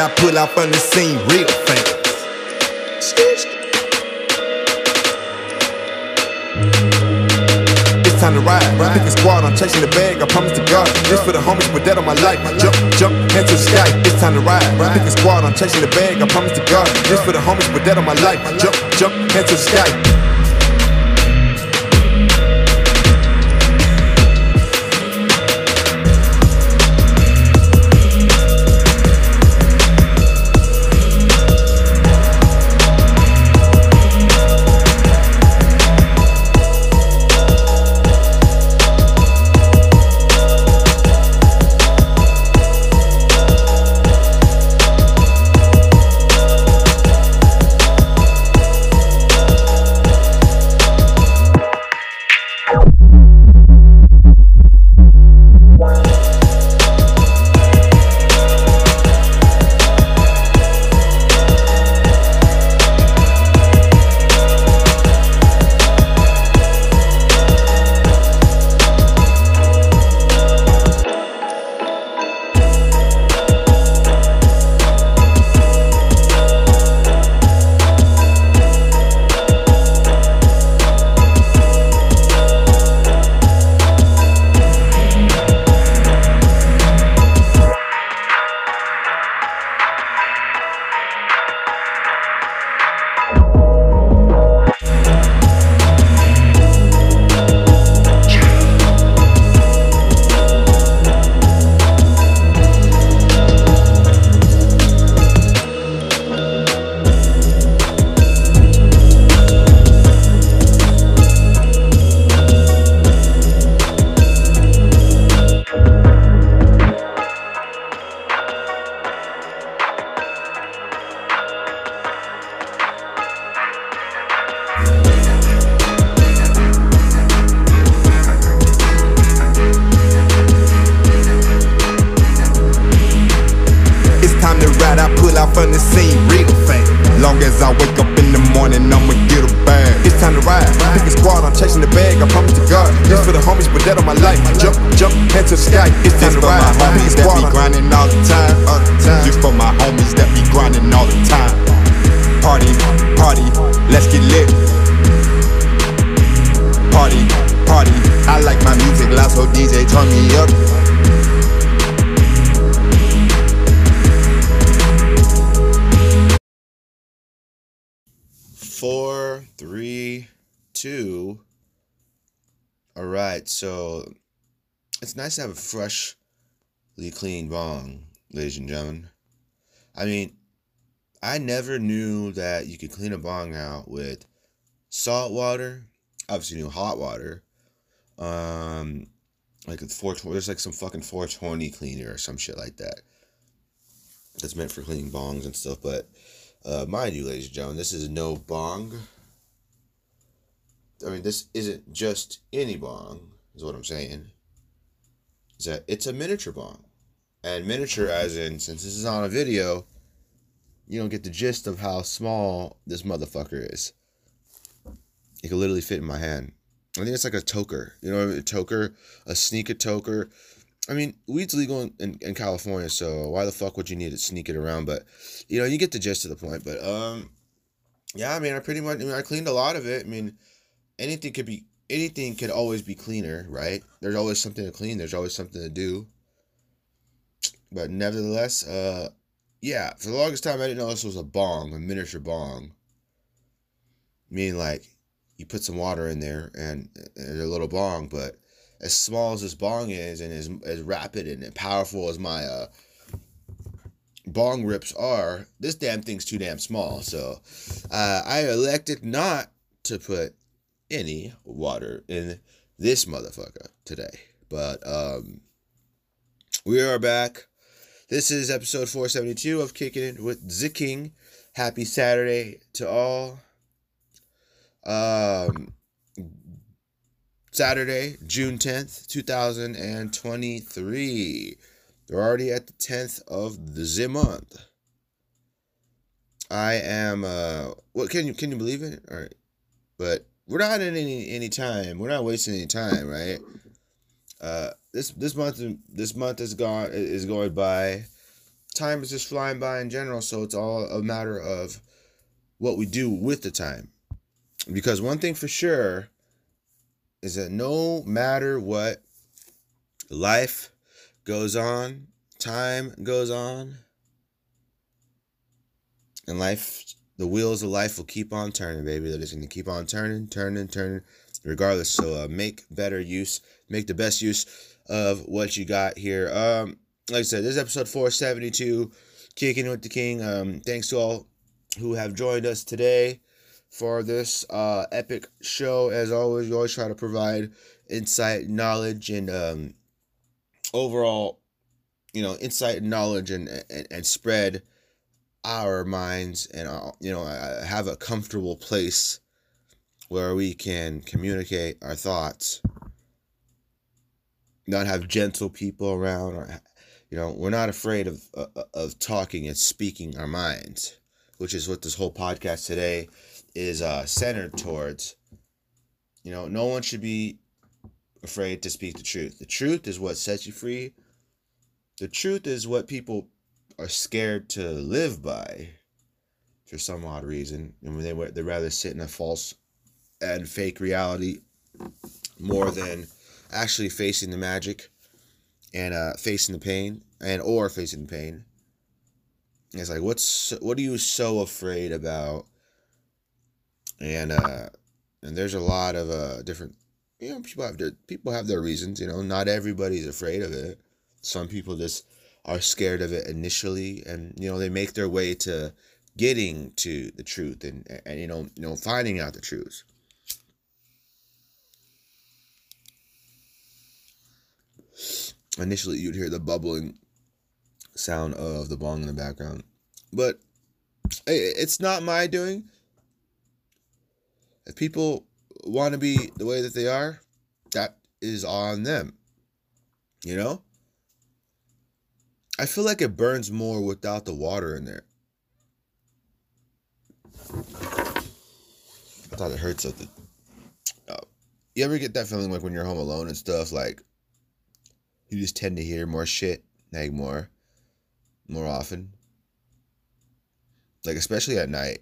I pull off on the scene real fast. It's time to ride. Pick a squad, I'm chasing the bag. I promise to God. This for the homies, put that on my life. Jump, jump, head to the sky. It's time to ride. Pick a squad, I'm chasing the bag. I promise to God. This for the homies, put that on my life. Jump, jump, head to the sky. Have a freshly clean bong, ladies and gentlemen. I mean, I never knew that you could clean a bong out with salt water, obviously knew hot water. Um, like four, there's like some fucking 420 cleaner or some shit like that. That's meant for cleaning bongs and stuff, but uh, mind you, ladies and gentlemen, this is no bong. I mean, this isn't just any bong, is what I'm saying. Is that it's a miniature bong. And miniature, as in, since this is on a video, you don't get the gist of how small this motherfucker is. It could literally fit in my hand. I think it's like a toker. You know, a toker, a sneaker toker. I mean, weed's legal in, in, in, California, so why the fuck would you need to sneak it around? But you know, you get the gist of the point. But um, yeah, I mean, I pretty much, I mean, I cleaned a lot of it. I mean, anything could be, anything could always be cleaner, right? There's always something to clean. There's always something to do. But nevertheless, uh, yeah, for the longest time, I didn't know this was a bong, a miniature bong. Meaning, like, you put some water in there and, and a little bong, but as small as this bong is and as, as rapid and powerful as my uh, bong rips are, this damn thing's too damn small. So uh, I elected not to put any water in this motherfucker today. But um, we are back. This is episode 472 of Kicking It with the King. Happy Saturday to all. Um, Saturday, June 10th, 2023. They're already at the 10th of the month. I am uh what can you can you believe it? All right. But we're not in any any time. We're not wasting any time, right? Uh this this month this month is gone is going by time is just flying by in general, so it's all a matter of what we do with the time. Because one thing for sure is that no matter what, life goes on, time goes on, and life, the wheels of life will keep on turning, baby. They're just to keep on turning, turning, turning, regardless. So uh, make better use, make the best use of what you got here. Um, like I said, this is episode 472, Kicking with the King. Um, thanks to all who have joined us today for this uh, epic show. As always, we always try to provide insight, knowledge, and um, overall, you know, insight knowledge and, and, and spread our minds and, uh, you know, uh, have a comfortable place where we can communicate our thoughts, not have gentle people around or you know we're not afraid of uh, of talking and speaking our minds which is what this whole podcast today is uh, centered towards. You know, no one should be afraid to speak the truth. The truth is what sets you free. The truth is what people are scared to live by for some odd reason. And when they they rather sit in a false and fake reality more than actually facing the magic and uh, facing the pain and or facing the pain. It's like what's what are you so afraid about? And uh and there's a lot of uh different you know people have their people have their reasons, you know, not everybody's afraid of it. Some people just are scared of it initially and you know they make their way to getting to the truth and and you know you know finding out the truth. Initially you'd hear the bubbling sound of the bong in the background. But it's not my doing. If people want to be the way that they are, that is on them. You know? I feel like it burns more without the water in there. I thought it hurt something. Uh, you ever get that feeling like when you're home alone and stuff, like you just tend to hear more shit, like more more often. Like especially at night.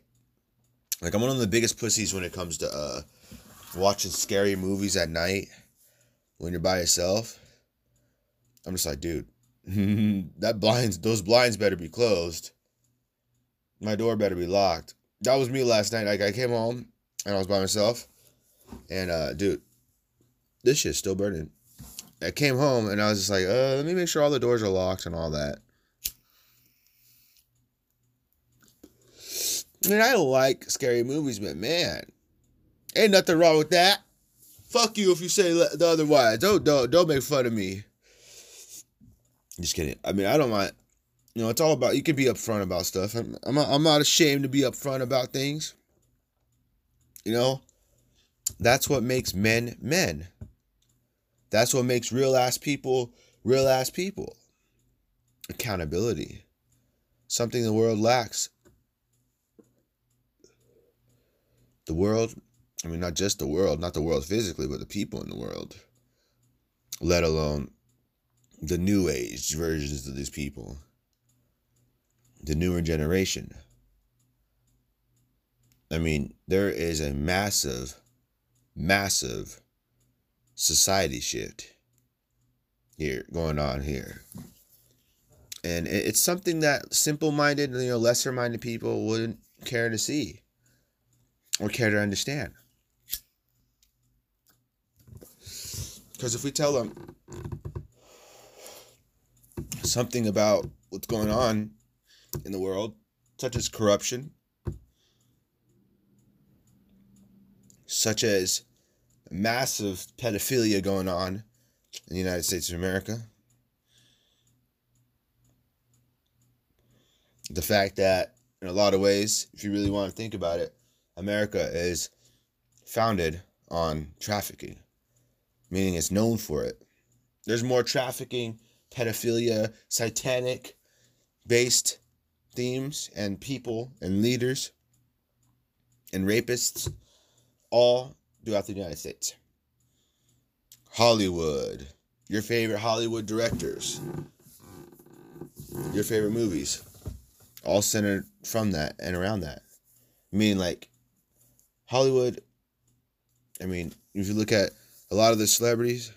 Like I'm one of the biggest pussies when it comes to uh watching scary movies at night when you're by yourself. I'm just like, dude, that blinds those blinds better be closed. My door better be locked. That was me last night. Like I came home and I was by myself. And uh dude, this shit's still burning. I came home and I was just like, uh, let me make sure all the doors are locked and all that. I mean, I like scary movies, but man, ain't nothing wrong with that. Fuck you if you say the otherwise. Don't don't don't make fun of me. Just kidding. I mean, I don't mind. You know, it's all about you can be upfront about stuff. I'm I'm not, I'm not ashamed to be upfront about things. You know, that's what makes men men. That's what makes real ass people real ass people. Accountability. Something the world lacks the world, I mean, not just the world, not the world physically, but the people in the world, let alone the new age versions of these people, the newer generation. I mean, there is a massive, massive society shift here going on here. And it's something that simple minded, you know, lesser minded people wouldn't care to see or care to understand. Because if we tell them something about what's going on in the world, such as corruption, such as massive pedophilia going on in the United States of America, the fact that, in a lot of ways, if you really want to think about it, America is founded on trafficking, meaning it's known for it. There's more trafficking, pedophilia, satanic based themes and people and leaders and rapists all throughout the United States. Hollywood, your favorite Hollywood directors. your favorite movies, all centered from that and around that. I mean, like Hollywood. I mean, if you look at a lot of the celebrities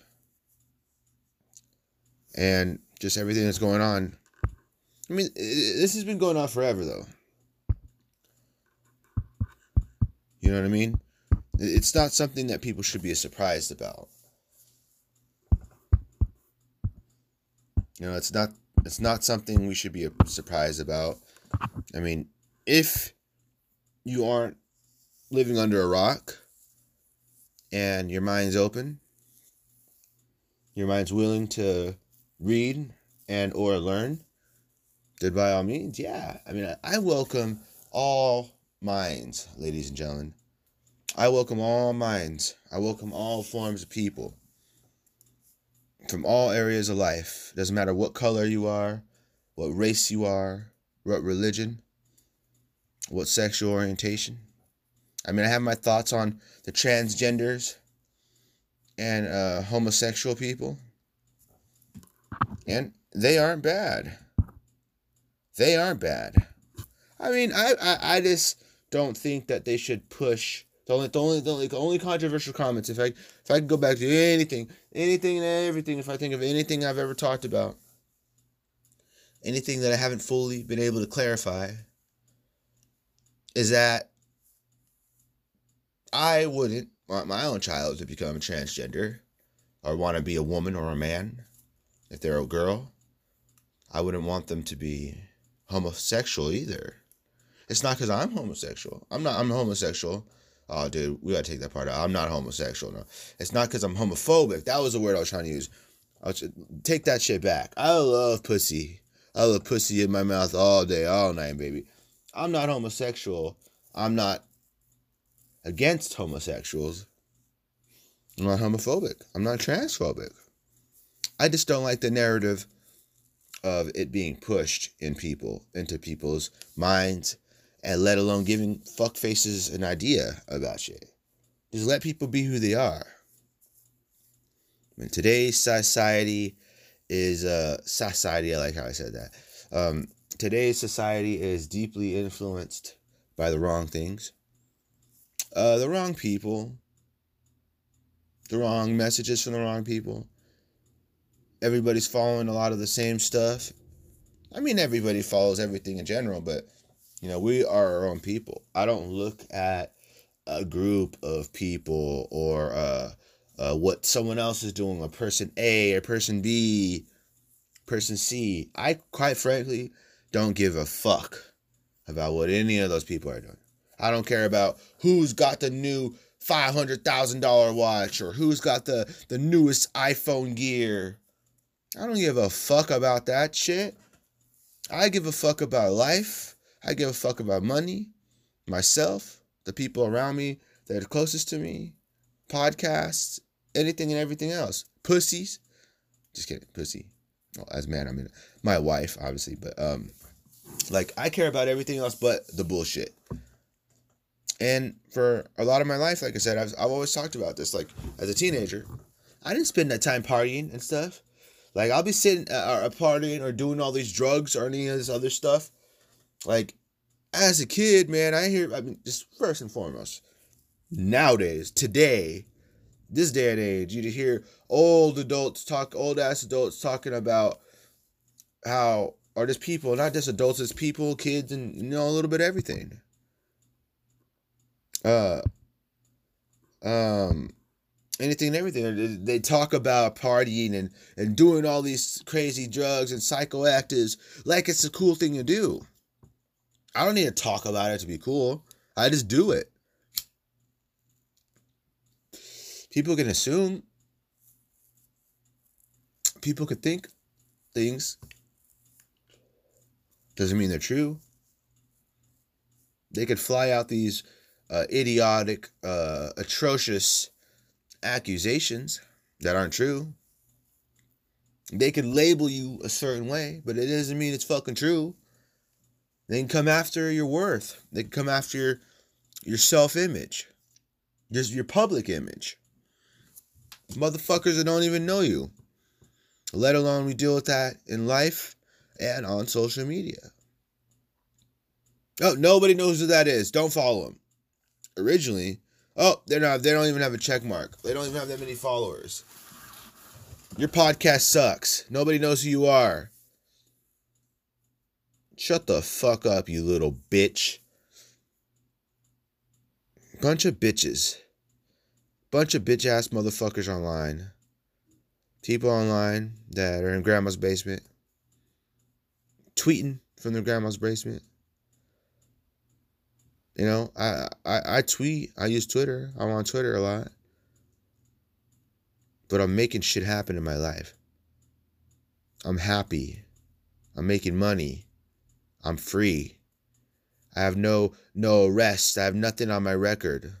and just everything that's going on. I mean, this has been going on forever, though. You know what I mean? It's not something that people should be surprised about. You know, it's not it's not something we should be surprised about. I mean, if you aren't living under a rock and your mind's open, your mind's willing to read and or learn, then by all means, yeah. I mean, I welcome all minds, ladies and gentlemen. I welcome all minds. I welcome all forms of people from all areas of life. Doesn't matter what color you are, what race you are, what religion, what sexual orientation. I mean, I have my thoughts on the transgenders and uh, homosexual people, and they aren't bad. They aren't bad. I mean, I, I, I just don't think that they should push the only, the only, the only, the only controversial comments. If I, if I go back to anything, anything and everything, if I think of anything I've ever talked about, anything that I haven't fully been able to clarify, is that I wouldn't want my own child to become transgender, or want to be a woman or a man. If they're a girl, I wouldn't want them to be homosexual either. It's not because I'm homosexual. I'm not. I'm homosexual Oh, dude, we gotta take that part out. I'm not homosexual. No, it's not because I'm homophobic. That was the word I was trying to use. I'll take that shit back. I love pussy. I love pussy in my mouth all day, all night, baby. I'm not homosexual. I'm not against homosexuals. I'm not homophobic. I'm not transphobic. I just don't like the narrative of it being pushed in people into people's minds and let alone giving fuck faces an idea about shit. Just let people be who they are. Mean, today's society is uh society. I like how I said that. Um, today's society is deeply influenced by the wrong things, uh, the wrong people, the wrong messages from the wrong people. Everybody's following a lot of the same stuff. I mean, everybody follows everything in general, but you know, we are our own people. I don't look at a group of people or uh, uh, what someone else is doing, a person A or person B, person C. I quite frankly don't give a fuck about what any of those people are doing. I don't care about who's got the new five hundred thousand dollar watch or who's got the the newest iPhone gear. I don't give a fuck about that shit. I give a fuck about life. I give a fuck about money, myself, the people around me that are closest to me, podcasts, anything and everything else. Pussies. Just kidding, pussy. Well, as man, I mean my wife, obviously, but um like I care about everything else but the bullshit. And for a lot of my life, like I said, I've, I've always talked about this. Like as a teenager, I didn't spend that time partying and stuff. Like I'll be sitting uh, a partying or doing all these drugs or any of this other stuff like, as a kid, man, I hear, I mean, just first and foremost, nowadays, today, this day and age, you hear old adults talk, old ass adults talking about how, or just people, not just adults, it's people, kids, and, you know, a little bit of everything. Uh, um, anything and everything. They talk about partying and, and doing all these crazy drugs and psychoactives like it's a cool thing to do. I don't need to talk about it to be cool. I just do it. People can assume. People could think things. Doesn't mean they're true. They could fly out these uh, idiotic, uh, atrocious accusations that aren't true. They could label you a certain way, but it doesn't mean it's fucking true. They can come after your worth. They can come after your your self image, just your public image. Motherfuckers that don't even know you. Let alone we deal with that in life. and on social media. Oh, nobody knows who that is. Don't follow him. Originally, oh, they're not. They don't even have a check mark. They don't even have that many followers. Your podcast sucks. Nobody knows who you are. Shut the fuck up, you little bitch. Bunch of bitches. Bunch of bitch ass motherfuckers online. People online that are in grandma's basement. Tweeting from their grandma's basement. You know, I, I I tweet. I use Twitter. I'm on Twitter a lot. But I'm making shit happen in my life. I'm happy. I'm making money. I'm free. I have no no arrests. I have nothing on my record.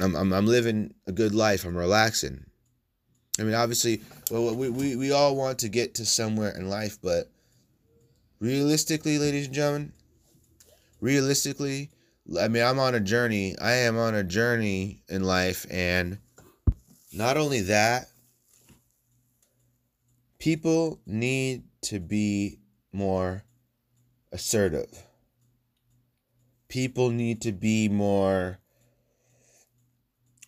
I'm I'm, I'm living a good life. I'm relaxing. I mean, obviously, well, we, we, we all want to get to somewhere in life, but realistically, ladies and gentlemen, realistically, I mean, I'm on a journey. I am on a journey in life, and not only that, people need to be more assertive. People need to be more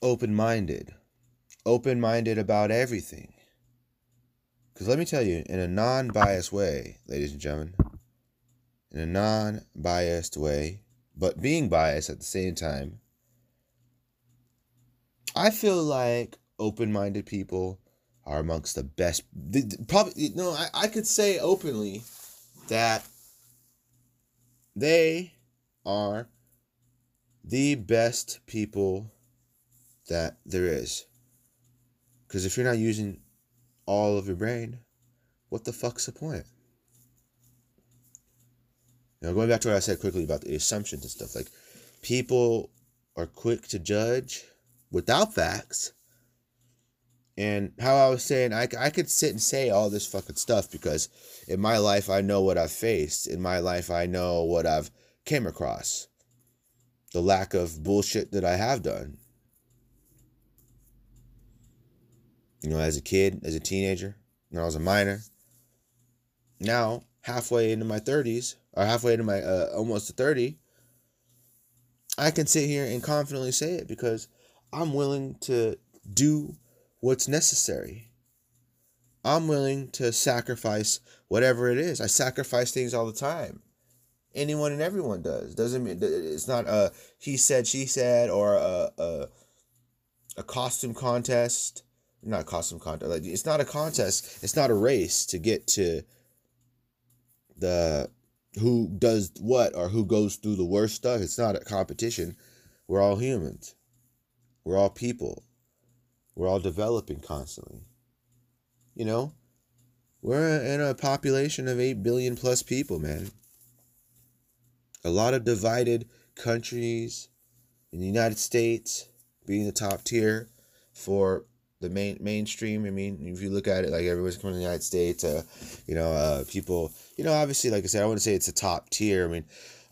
open minded. Open minded about everything. Because let me tell you, in a non biased way, ladies and gentlemen, in a non biased way, but being biased at the same time, I feel like open minded people are amongst the best. Probably, you know, I, I could say openly that they are the best people that there is. Because if you're not using all of your brain, what the fuck's the point? Know, going back to what I said quickly about the assumptions and stuff, like people are quick to judge without facts and how I was saying, I, I could sit and say all this fucking stuff because in my life, I know what I've faced. In my life, I know what I've came across. The lack of bullshit that I have done. You know, as a kid, as a teenager, when I was a minor. Now, halfway into my 30s, or halfway into my uh, almost to 30, I can sit here and confidently say it because I'm willing to do what's necessary. I'm willing to sacrifice whatever it is. I sacrifice things all the time. Anyone and everyone does. Doesn't mean it's not a he said she said or a a, a costume contest. Not costume contest. Like it's not a contest. It's not a race to get to the who does what or who goes through the worst stuff. It's not a competition. We're all humans. We're all people. We're all developing constantly. You know, we're in a population of 8 billion plus people, man. A lot of divided countries in the United States being the top tier for the main mainstream. I mean, if you look at it, like everyone's coming to the United States, uh, you know, uh, people, you know, obviously, like I said, I wouldn't say it's a top tier. I mean,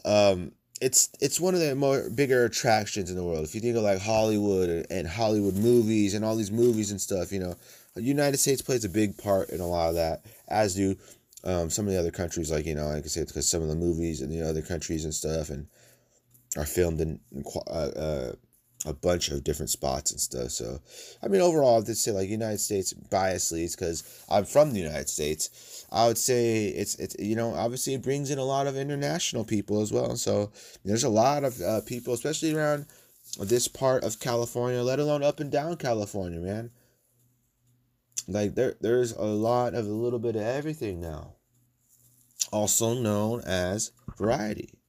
um, it's it's one of the more bigger attractions in the world. If you think of like Hollywood and Hollywood movies and all these movies and stuff, you know, the United States plays a big part in a lot of that, as do um, some of the other countries. Like you know, like I say, because some of the movies in the other countries and stuff and are filmed in uh, uh, a bunch of different spots and stuff. So, I mean, overall, I'd say like United States bias leads because I'm from the United States I would say it's it's you know obviously it brings in a lot of international people as well. So there's a lot of uh, people, especially around this part of California, let alone up and down California, man. Like there there's a lot of a little bit of everything now. Also known as variety.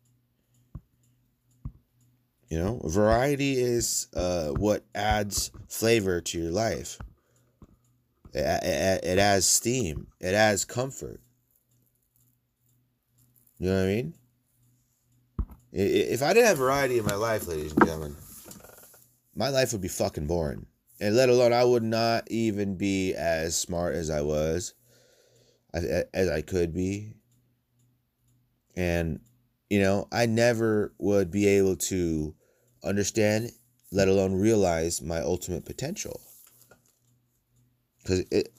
You know, variety is uh, what adds flavor to your life. It, it, it adds steam. It adds comfort. You know what I mean? If I didn't have variety in my life, ladies and gentlemen, my life would be fucking boring. And let alone, I would not even be as smart as I was, as I could be. And, you know, I never would be able to understand, let alone realize my ultimate potential. Because it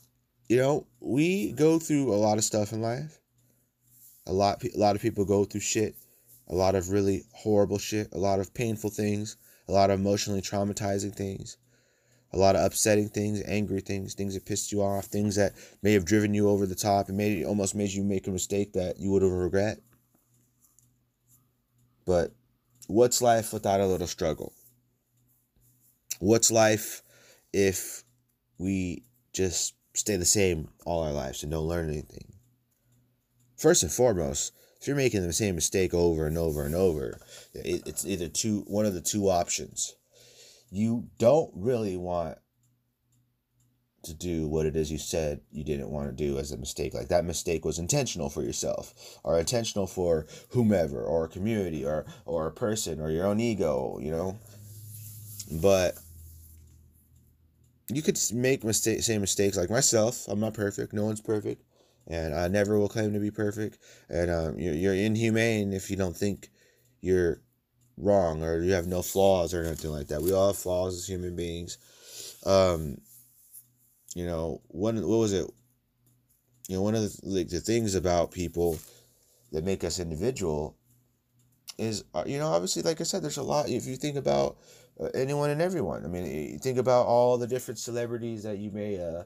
you know, we go through a lot of stuff in life. A lot, a lot of people go through shit, a lot of really horrible shit, a lot of painful things, a lot of emotionally traumatizing things, a lot of upsetting things, angry things, things that pissed you off, things that may have driven you over the top and made almost made you make a mistake that you would have regret. But what's life without a little struggle? What's life if we just stay the same all our lives and don't learn anything? First and foremost, if you're making the same mistake over and over and over, it's either two one of the two options. You don't really want to do what it is you said you didn't want to do as a mistake. Like that mistake was intentional for yourself or intentional for whomever or a community or or a person or your own ego, you know. But you could make mistake same mistakes like myself. I'm not perfect. No one's perfect. And I never will claim to be perfect. And um, you're, you're inhumane if you don't think you're wrong or you have no flaws or anything like that. We all have flaws as human beings. Um, you know, one what was it? You know, one of the like the things about people that make us individual is uh, you know obviously like I said, there's a lot. If you think about uh, anyone and everyone, I mean, think about all the different celebrities that you may uh,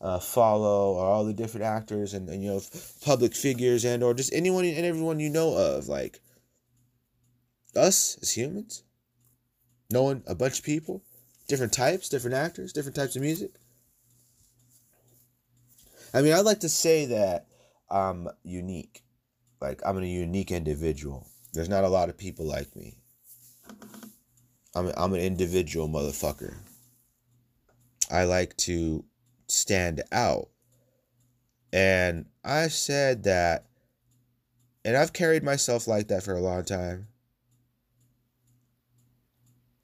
uh, follow, or all the different actors and, and you know public figures and or just anyone and everyone you know of, like us as humans, knowing a bunch of people, different types, different actors, different types of music I mean, I'd like to say that I'm unique. Like, I'm a unique individual. There's not a lot of people like me. I'm, I'm an individual motherfucker. I like to stand out. And I've said that, and I've carried myself like that for a long time.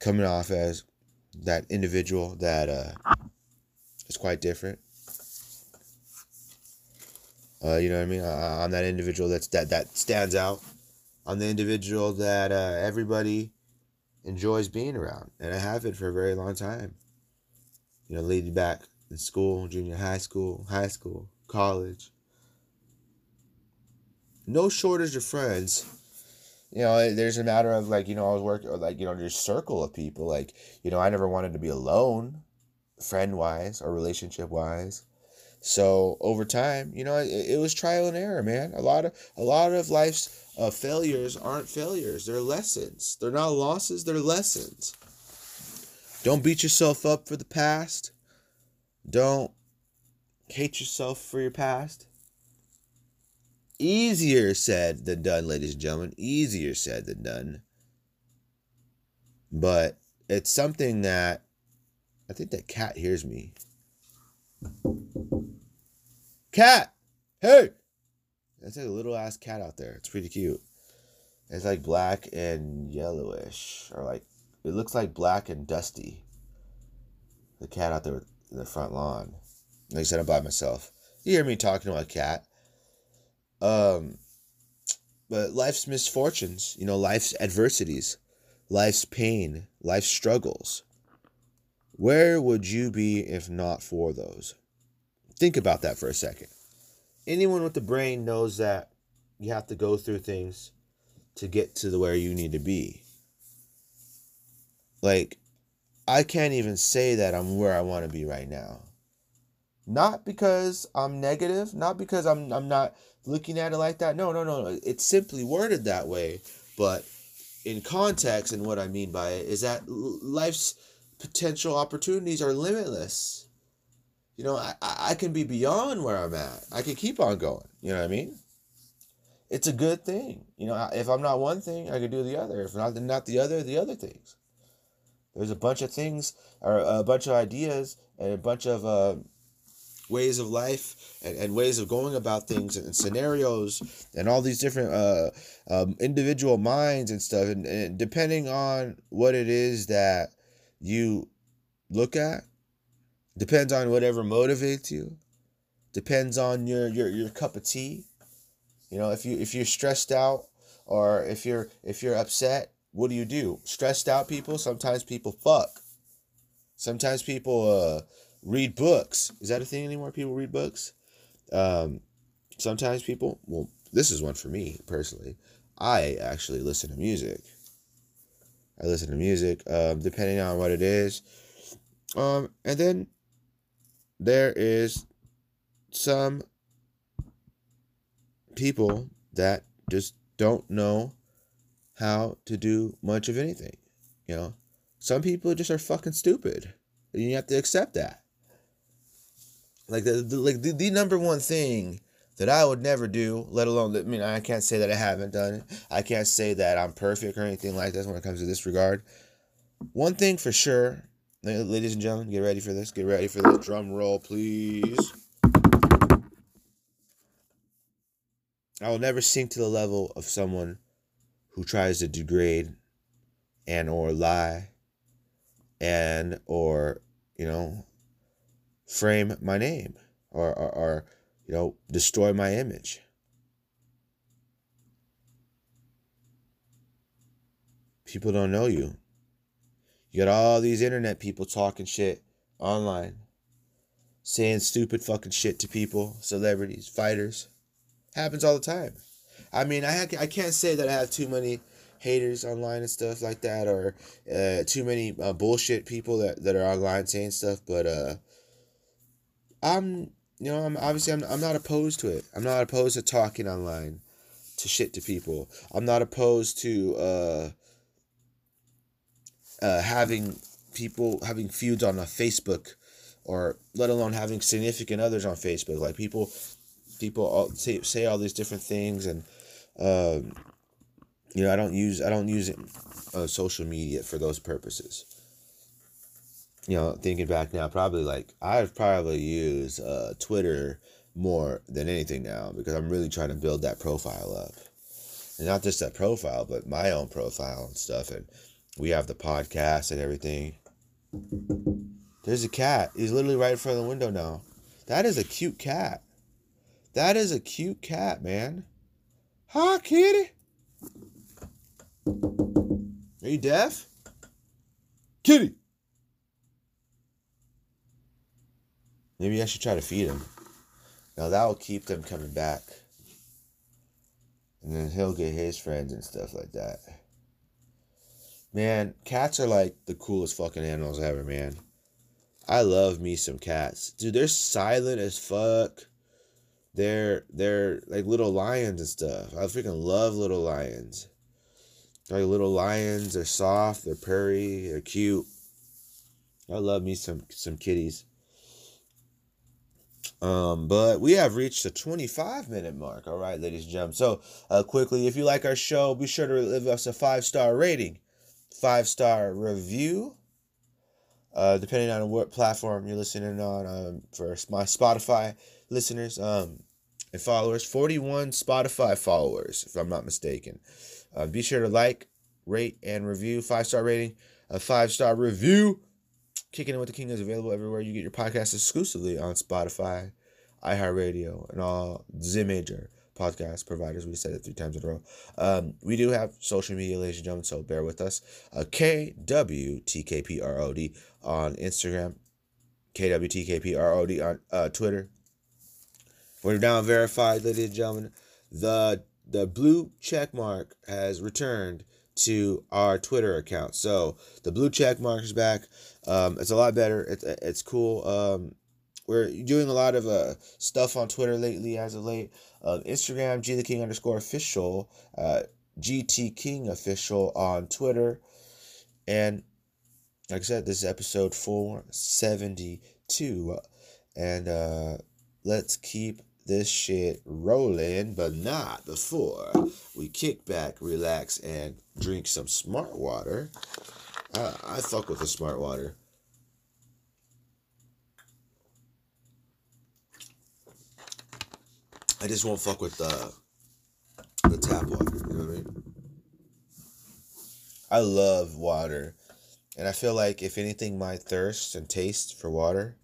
Coming off as that individual that uh, is quite different. Uh, you know what I mean? Uh, I'm that individual that's that that stands out. I'm the individual that uh, everybody enjoys being around, and I have it for a very long time. You know, leading back in school, junior high school, high school, college. No shortage of friends. You know, there's a matter of like, you know, I was working, or like, you know, your circle of people. Like, you know, I never wanted to be alone, friend wise or relationship wise. So over time, you know, it, it, was trial and error, man. A lot of a lot of life's uh, failures aren't failures; they're lessons. They're not losses; they're lessons. Don't beat yourself up for the past. Don't hate yourself for your past. Easier said than done, ladies and gentlemen. Easier said than done. But it's something that I think that cat hears me. Cat! Hey! That's a little ass cat out there. It's pretty cute. It's like black and yellowish. Or like, it looks like black and dusty. The cat out there in the front lawn. Like I said, I'm by myself. You hear me talking to a cat. Um, but life's misfortunes, you know, life's adversities, life's pain, life's struggles. Where would you be if not for those? Think about that for a second. Anyone with the brain knows that you have to go through things to get to the where you need to be. Like, I can't even say that I'm where I want to be right now. Not because I'm negative, not because I'm I'm not looking at it like that. No, no, no. It's simply worded that way, but in context and what I mean by it is that life's potential opportunities are limitless. You know, I, I can be beyond where I'm at. I can keep on going. You know what I mean? It's a good thing. You know, if I'm not one thing, I can do the other. If not, not the other, the other things. There's a bunch of things, or a bunch of ideas, and a bunch of uh, ways of life and, and ways of going about things and, scenarios and all these different uh, um, individual minds and stuff. And, and depending on what it is that you look at depends on whatever motivates you depends on your your, your cup of tea you know if you if you're stressed out or if you're if you're upset what do you do stressed out people sometimes people fuck sometimes people uh read books. Is that a thing anymore? People read books. Um, sometimes people. Well, this is one for me personally. I actually listen to music. I listen to music, um, depending on what it is. Um, and then there is some people that just don't know how to do much of anything. You know, some people just are fucking stupid, and you have to accept that. Like the, the like the, the number one thing that I would never do, let alone I mean I can't say that I haven't done it. I can't say that I'm perfect or anything like that when it comes to this regard. One thing for sure, ladies and gentlemen, get ready for this. Get ready for this. Drum roll, please. I will never sink to the level of someone who tries to degrade and or lie and or you know frame my name or, or, or you know, destroy my image. People don't know you. You got all these internet people talking shit online, saying stupid fucking shit to people, celebrities, fighters. Happens all the time. I mean, I I can't say that I have too many haters online and stuff like that, or uh, too many uh, bullshit people that, that are online saying stuff, but uh, I'm you know, I'm obviously I'm, I'm not opposed to it. I'm not opposed to talking online to shit to people. I'm not opposed to uh, uh, having people having feuds on a Facebook or let alone having significant others on Facebook. Like people people all say, say all these different things and um, you know, I don't use I don't use uh, social media for those purposes you know, thinking back now, probably like I've probably used uh, Twitter more than anything now because I'm really trying to build that profile up. And not just that profile, but my own profile and stuff. And we have the podcast and everything. There's a cat. He's literally right in front of the window now. That is a cute cat. That is a cute cat, man. Hi, kitty. Are you deaf? Kitty. Maybe I should try to feed him. Now that will keep them coming back. And then he'll get his friends and stuff like that. Man, cats are like the coolest fucking animals ever, man. I love me some cats. Dude, they're silent as fuck. They're they're like little lions and stuff. I freaking love little lions. Like little lions, they're soft, they're purry, they're cute. I love me some some kitties. Um, but we have reached the 25 minute mark. All right, ladies and gentlemen. So, uh, quickly, if you like our show, be sure to leave us a five star rating, five star review. Uh, depending on what platform you're listening on, um, for my Spotify listeners um, and followers, 41 Spotify followers, if I'm not mistaken. Uh, be sure to like, rate, and review. Five star rating, a five star review Kicking It with the King is available everywhere you get your podcast exclusively on Spotify, iHeartRadio, and all the major podcast providers. We said it three times in a row. Um, we do have social media, ladies and gentlemen, so bear with us. Uh, KWTKPROD on Instagram, KWTKPROD on uh, Twitter. We're now verified, ladies and gentlemen. The the blue check mark has returned to our Twitter account. So the blue check mark is back. Um, it's a lot better. It's it's cool. Um, we're doing a lot of uh, stuff on Twitter lately, as of late. Uh, Instagram, G the King underscore official, uh, GT King official on Twitter, and like I said, this is episode four seventy two, and uh, let's keep this shit rolling, but not before we kick back, relax, and drink some smart water. I, I fuck with the smart water. I just won't fuck with the the tap water. You know what I mean? I love water, and I feel like if anything, my thirst and taste for water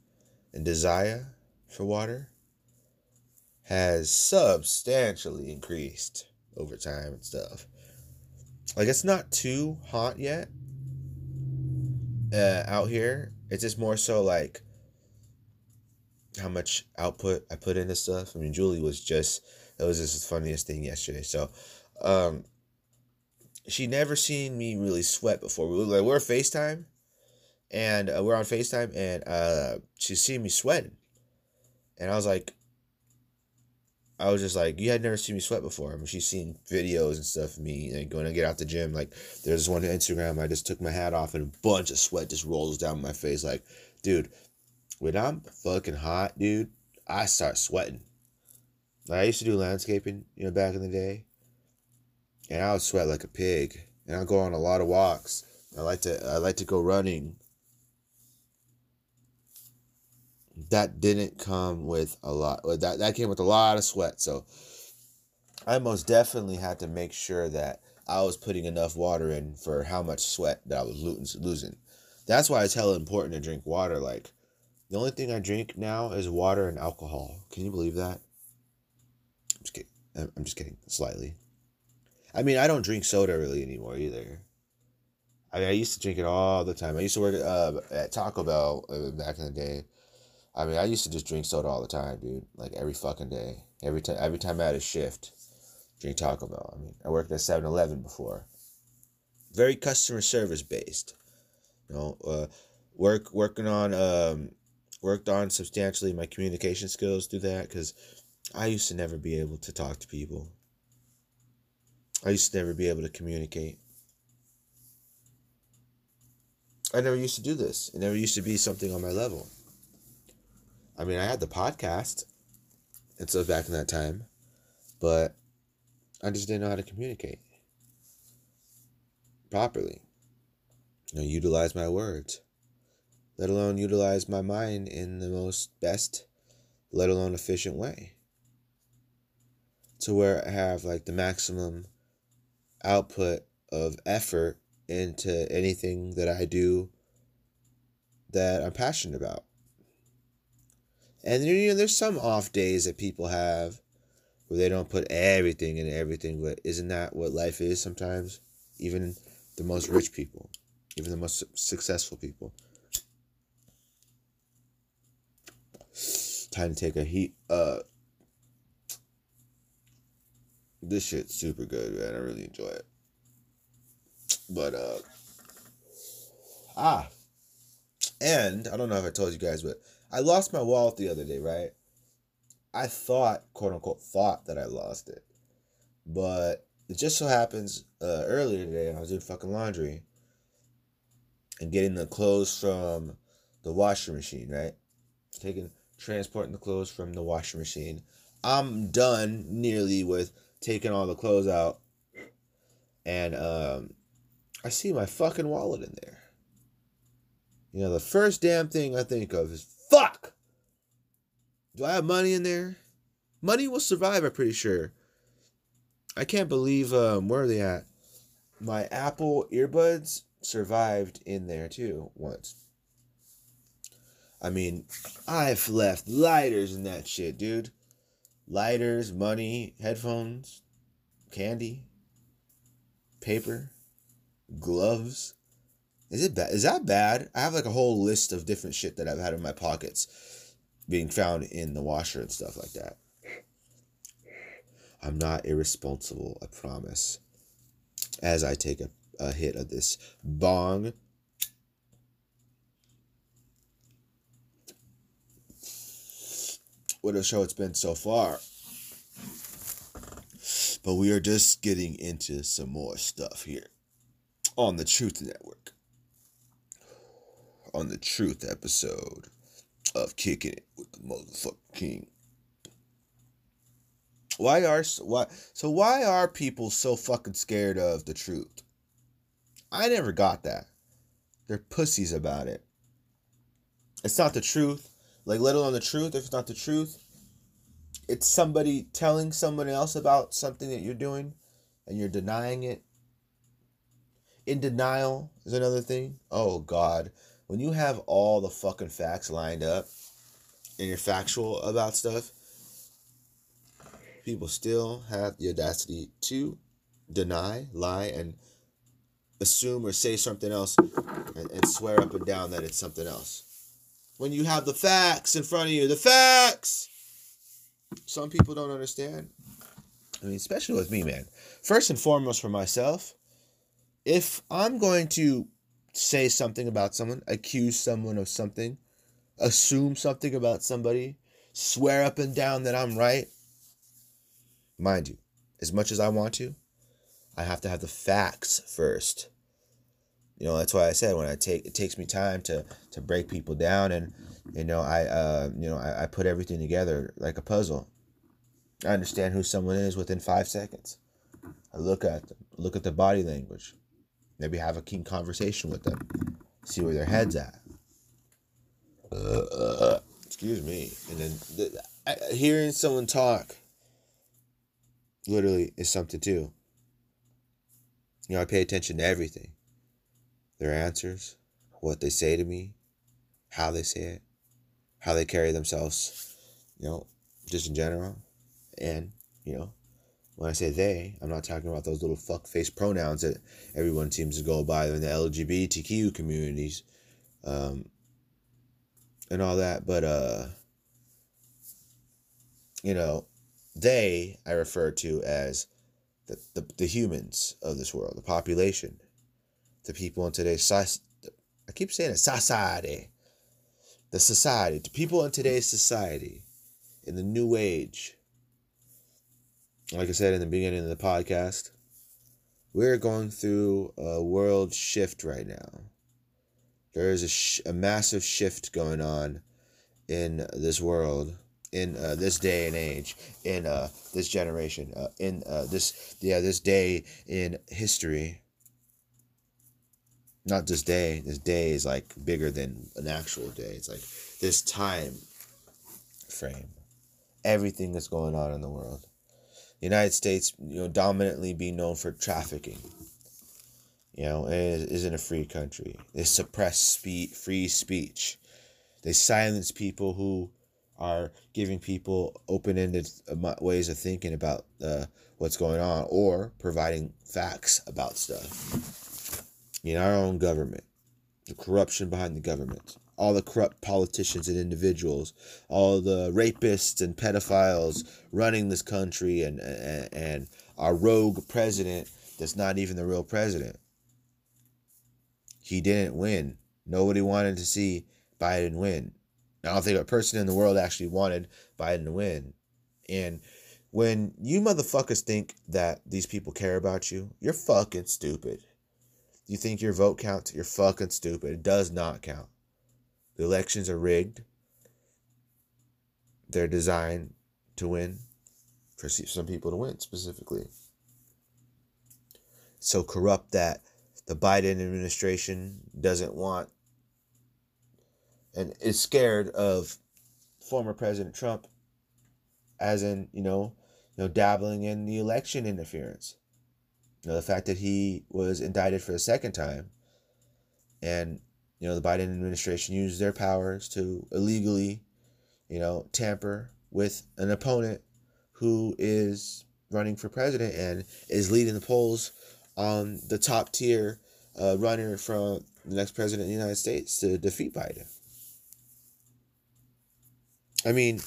and desire for water has substantially increased over time and stuff. Like it's not too hot yet uh, out here. It's just more so like how much output I put into stuff. I mean, Julie was just it was just the funniest thing yesterday. So, um, she never seen me really sweat before. We were like we're FaceTime, and uh, we're on FaceTime, and uh, she seen me sweating, and I was like, I was just like, you had never seen me sweat before. I mean, she's seen videos and stuff of me like going to get out the gym. Like there's one on Instagram. I just took my hat off and a bunch of sweat just rolls down my face. Like, dude, when I'm fucking hot, dude, I start sweating. Like, I used to do landscaping, you know, back in the day, and I would sweat like a pig. And I go on a lot of walks. I like to I like to go running that didn't come with a lot that that came with a lot of sweat so i most definitely had to make sure that i was putting enough water in for how much sweat that i was losing that's why it's hella important to drink water like the only thing i drink now is water and alcohol can you believe that i'm just kidding i'm just kidding slightly i mean i don't drink soda really anymore either I, mean, I used to drink it all the time. I used to work uh, at Taco Bell uh, back in the day, I mean, I used to just drink soda all the time, dude. Like every fucking day. Every time every time I had a shift, drink Taco Bell. I mean, I worked at 7-Eleven before. Very customer service based. You know, uh, work working on um worked on substantially my communication skills through that cuz I used to never be able to talk to people. I used to never be able to communicate. I never used to do this. It never used to be something on my level. I mean, I had the podcast and stuff back in that time, but I just didn't know how to communicate properly. You know, utilize my words, let alone utilize my mind in the most best, let alone efficient way. To where I have like the maximum output of effort into anything that I do that I'm passionate about. And you know, there's some off days that people have where they don't put everything in everything, but isn't that what life is sometimes? Even the most rich people, even the most successful people. Time to take a heat. Uh, this shit's super good, man. I really enjoy it. But uh, ah, and I don't know if I told you guys, but I lost my wallet the other day, right? I thought, quote unquote, thought that I lost it. But it just so happens uh, earlier today, I was doing fucking laundry and getting the clothes from the washing machine, right? Taking, transporting the clothes from the washing machine. I'm done nearly with taking all the clothes out. And um, I see my fucking wallet in there. You know, the first damn thing I think of is Fuck! Do I have money in there? Money will survive, I'm pretty sure. I can't believe um where are they at? My Apple earbuds survived in there too once. I mean, I've left lighters in that shit, dude. Lighters, money, headphones, candy, paper, gloves. Is it bad? Is that bad? I have like a whole list of different shit that I've had in my pockets being found in the washer and stuff like that. I'm not irresponsible, I promise. As I take a, a hit of this bong. What a show it's been so far. But we are just getting into some more stuff here on the Truth Network on the Truth episode of Kicking It with the Motherfucking King. Why are why so why are people so fucking scared of the truth? I never got that. They're pussies about it. It's not the truth. Like let alone the truth, if it's not the truth, it's somebody telling someone else about something that you're doing and you're denying it. In denial is another thing. Oh God when you have all the fucking facts lined up and you're factual about stuff, people still have the audacity to deny, lie, and assume or say something else and, and swear up and down that it's something else. When you have the facts in front of you. The facts. Some people don't understand. I mean, especially with me, man. First and foremost, for myself, if I'm going to say something about someone, accuse someone of something, assume something about somebody, swear up and down that I'm right, mind you, as much as I want to, I have to have the facts first. You know, that's why I said when I take it takes me time to to break people down and you know, I uh you know, I, I put everything together like a puzzle. I understand who someone is within five seconds. I look at them, look at the body language, maybe have a keen conversation with them, see where their head's at. Uh, excuse me, and then the, I, hearing someone talk literally is something too. You know, I pay attention to everything their answers, what they say to me, how they say it, how they carry themselves, you know, just in general. And, you know, when I say they, I'm not talking about those little fuck face pronouns that everyone seems to go by in the LGBTQ communities um, and all that. But, uh, you know, they I refer to as the, the, the humans of this world, the population, the people in today's society. I keep saying it, society. The society, the people in today's society, in the new age. Like I said in the beginning of the podcast, we're going through a world shift right now. There is a, sh- a massive shift going on in this world, in uh, this day and age, in uh, this generation, uh, in uh, this yeah this day in history not this day. This day is like bigger than an actual day. It's like this time frame. Everything that's going on in the world. The United States, you know, dominantly being known for trafficking. You know, it isn't a free country. They suppress spe- free speech. They silence people who are giving people open-ended uh, ways of thinking about uh, what's going on or providing facts about stuff in our own government, the corruption behind the government, all the corrupt politicians and individuals, all the rapists and pedophiles running this country, and, and, and our rogue president that's not even the real president. He didn't win. Nobody wanted to see Biden win. I don't think a person in the world actually wanted Biden to win. And when you motherfuckers think that these people care about you, you're fucking stupid. You think your vote counts? You're fucking stupid. It does not count. The elections are rigged. They're designed to win, for some people to win specifically. So corrupt that the Biden administration doesn't want and is scared of former President Trump as in, you know, you know, dabbling in the election interference. You know, the fact that he was indicted for the second time and, you know, the Biden administration used their powers to illegally, you know, tamper with an opponent who is running for president and is leading the polls on the top tier uh, runner from the next president of the United States to defeat Biden. I mean,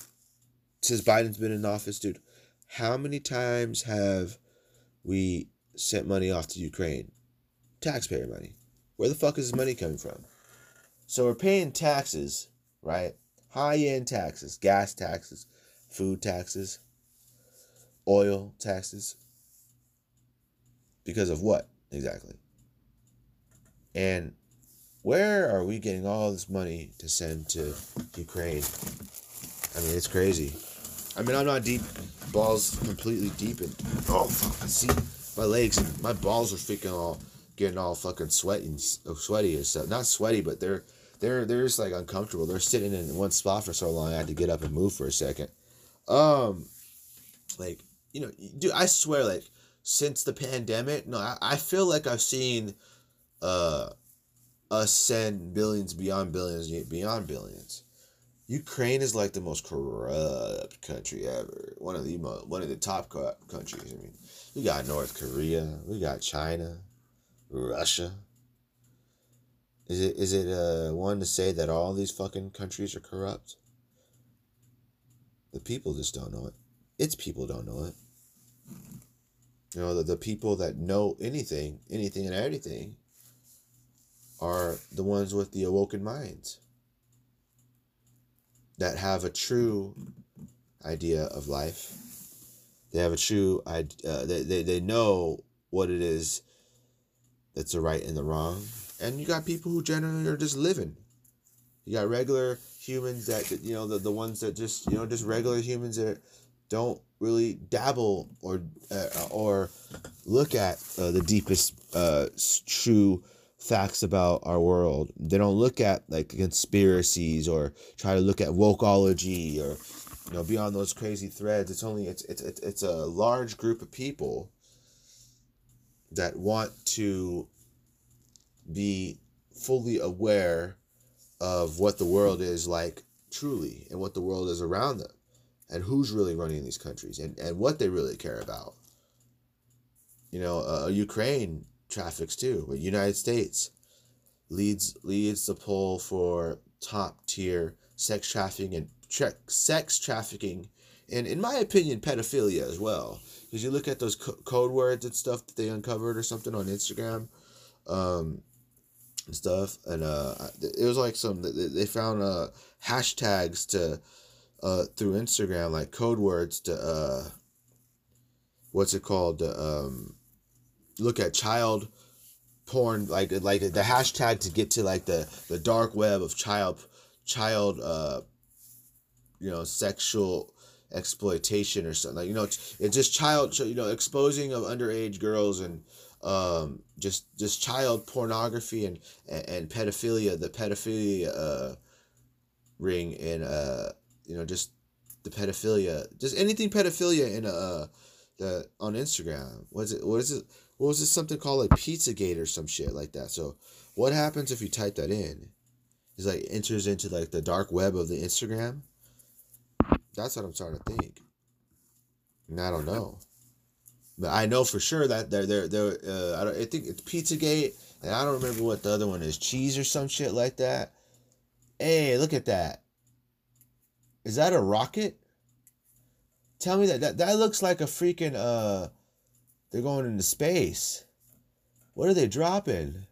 since Biden's been in office, dude, how many times have we sent money off to Ukraine. Taxpayer money. Where the fuck is this money coming from? So we're paying taxes, right? High end taxes, gas taxes, food taxes, oil taxes. Because of what exactly? And where are we getting all this money to send to Ukraine? I mean, it's crazy. I mean, I'm not deep, balls completely deep in. Oh, fuck, I see my legs and my balls are freaking all getting all fucking sweaty, uh, sweaty and stuff. Not sweaty, but they're they're they're just like uncomfortable. They're sitting in one spot for so long. I had to get up and move for a second. Um, like you know, dude, I swear, like since the pandemic, no, I, I feel like I've seen, uh, us send billions beyond billions beyond billions. Ukraine is like the most corrupt country ever. One of the one of the top countries. I mean, we got North Korea, we got China, Russia. Is it is it uh one to say that all these fucking countries are corrupt? The people just don't know it. Its people don't know it. You know, the, the people that know anything, anything and everything are the ones with the awoken minds that have a true idea of life. They have a true uh, they, they, they know what it is that's the right and the wrong. And you got people who generally are just living. You got regular humans that, you know, the, the ones that just, you know, just regular humans that don't really dabble or uh, or look at uh, the deepest uh, true facts about our world. They don't look at like conspiracies or try to look at wokeology or you know beyond those crazy threads. It's only it's it's it's a large group of people that want to be fully aware of what the world is like truly and what the world is around them and who's really running these countries and, and what they really care about. You know, uh, Ukraine traffics too, but United States leads leads the poll for top tier sex trafficking and tra- sex trafficking, and in my opinion, pedophilia as well. Because you look at those co- code words and stuff that they uncovered or something on Instagram, um, and stuff, and uh, it was like some they found uh hashtags to uh, through Instagram, like code words to uh, what's it called? Um, look at child porn, like like the hashtag to get to like the the dark web of child child uh, you know sexual exploitation or something like you know it's, it's just child you know exposing of underage girls and um just just child pornography and and, and pedophilia the pedophilia uh ring and uh you know, just the pedophilia, just anything pedophilia in uh the on Instagram. What is it? What is it? What was this something called like Pizzagate or some shit like that? So what happens if you type that in? Is like enters into like the dark web of the Instagram. That's what I'm starting to think. And I don't know. But I know for sure that they're they're they're uh, I don't I think it's Pizzagate and I don't remember what the other one is, cheese or some shit like that. Hey, look at that. Is that a rocket? Tell me that that, that looks like a freaking uh they're going into space. What are they dropping?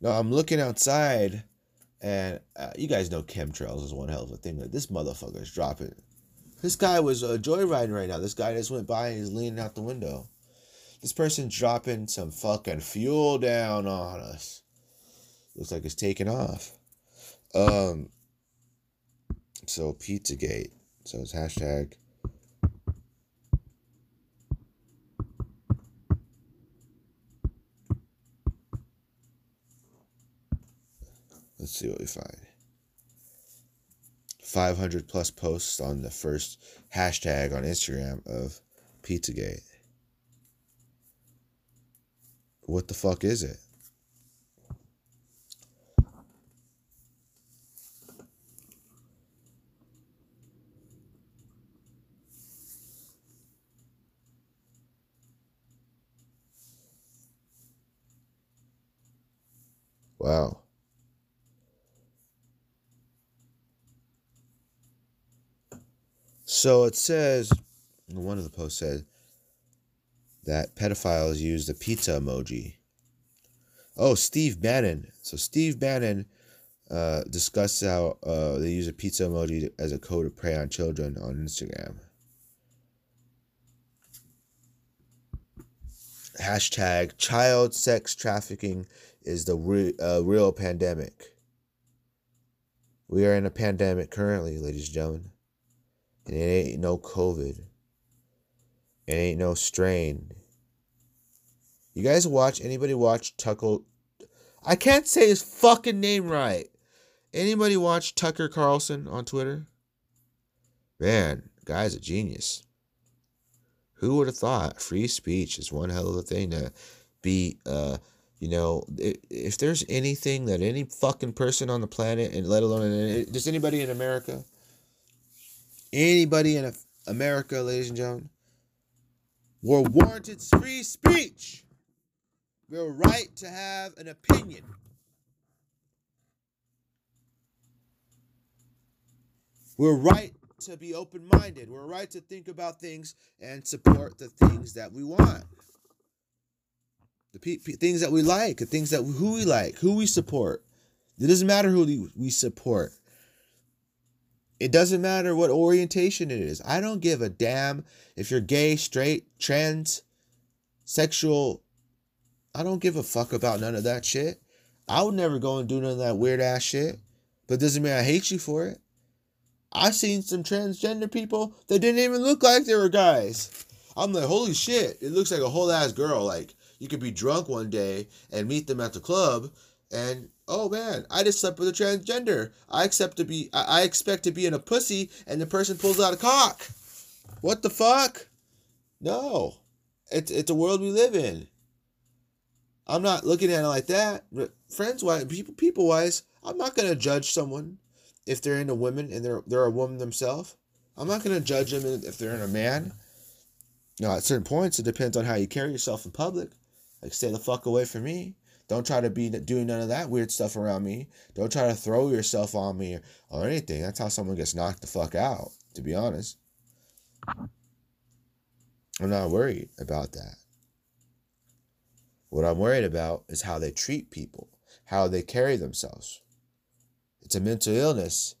No, I'm looking outside and uh, you guys know chemtrails is one hell of a thing. Like this motherfucker's dropping. This guy was uh, joyriding right now. This guy just went by and he's leaning out the window. This person's dropping some fucking fuel down on us. Looks like it's taking off. Um, so Pizzagate. So it's hashtag. Let's see what we find. 500 plus posts on the first hashtag on Instagram of Pizzagate. What the fuck is it? Wow. So it says, one of the posts said that pedophiles use the pizza emoji. Oh, Steve Bannon. So Steve Bannon uh, discussed how uh, they use a pizza emoji as a code to prey on children on Instagram. Hashtag child sex trafficking is the re- uh, real pandemic. We are in a pandemic currently, ladies and gentlemen. And it ain't no COVID. It ain't no strain. You guys watch, anybody watch Tucker? I can't say his fucking name right. Anybody watch Tucker Carlson on Twitter? Man, guy's a genius. Who would have thought free speech is one hell of a thing to be uh, you know, if there's anything that any fucking person on the planet, and let alone in, just anybody in America, anybody in America, ladies and gentlemen, were warranted free speech, We're right to have an opinion. We're right to be open minded. We're right to think about things and support the things that we want. The pe- pe- things that we like, the things that we, who we like, who we support. It doesn't matter who we support. It doesn't matter what orientation it is. I don't give a damn if you're gay, straight, trans, sexual. I don't give a fuck about none of that shit. I would never go and do none of that weird ass shit. But doesn't mean I hate you for it. I've seen some transgender people that didn't even look like they were guys. I'm like, holy shit, it looks like a whole ass girl. Like, you could be drunk one day and meet them at the club, and oh man, I just slept with a transgender. I accept to be, I, expect to be in a pussy, and the person pulls out a cock. What the fuck? No, it's it's a world we live in. I'm not looking at it like that. Friends wise, people people wise, I'm not gonna judge someone if they're into women and they're they're a woman themselves. I'm not gonna judge them if they're in a man. Know, at certain points, it depends on how you carry yourself in public. Like, stay the fuck away from me. Don't try to be doing none of that weird stuff around me. Don't try to throw yourself on me or, anything. That's how someone gets knocked the fuck out, to be honest. I'm not worried about that. What I'm worried about is how they treat people, how they carry themselves. It's a mental illness.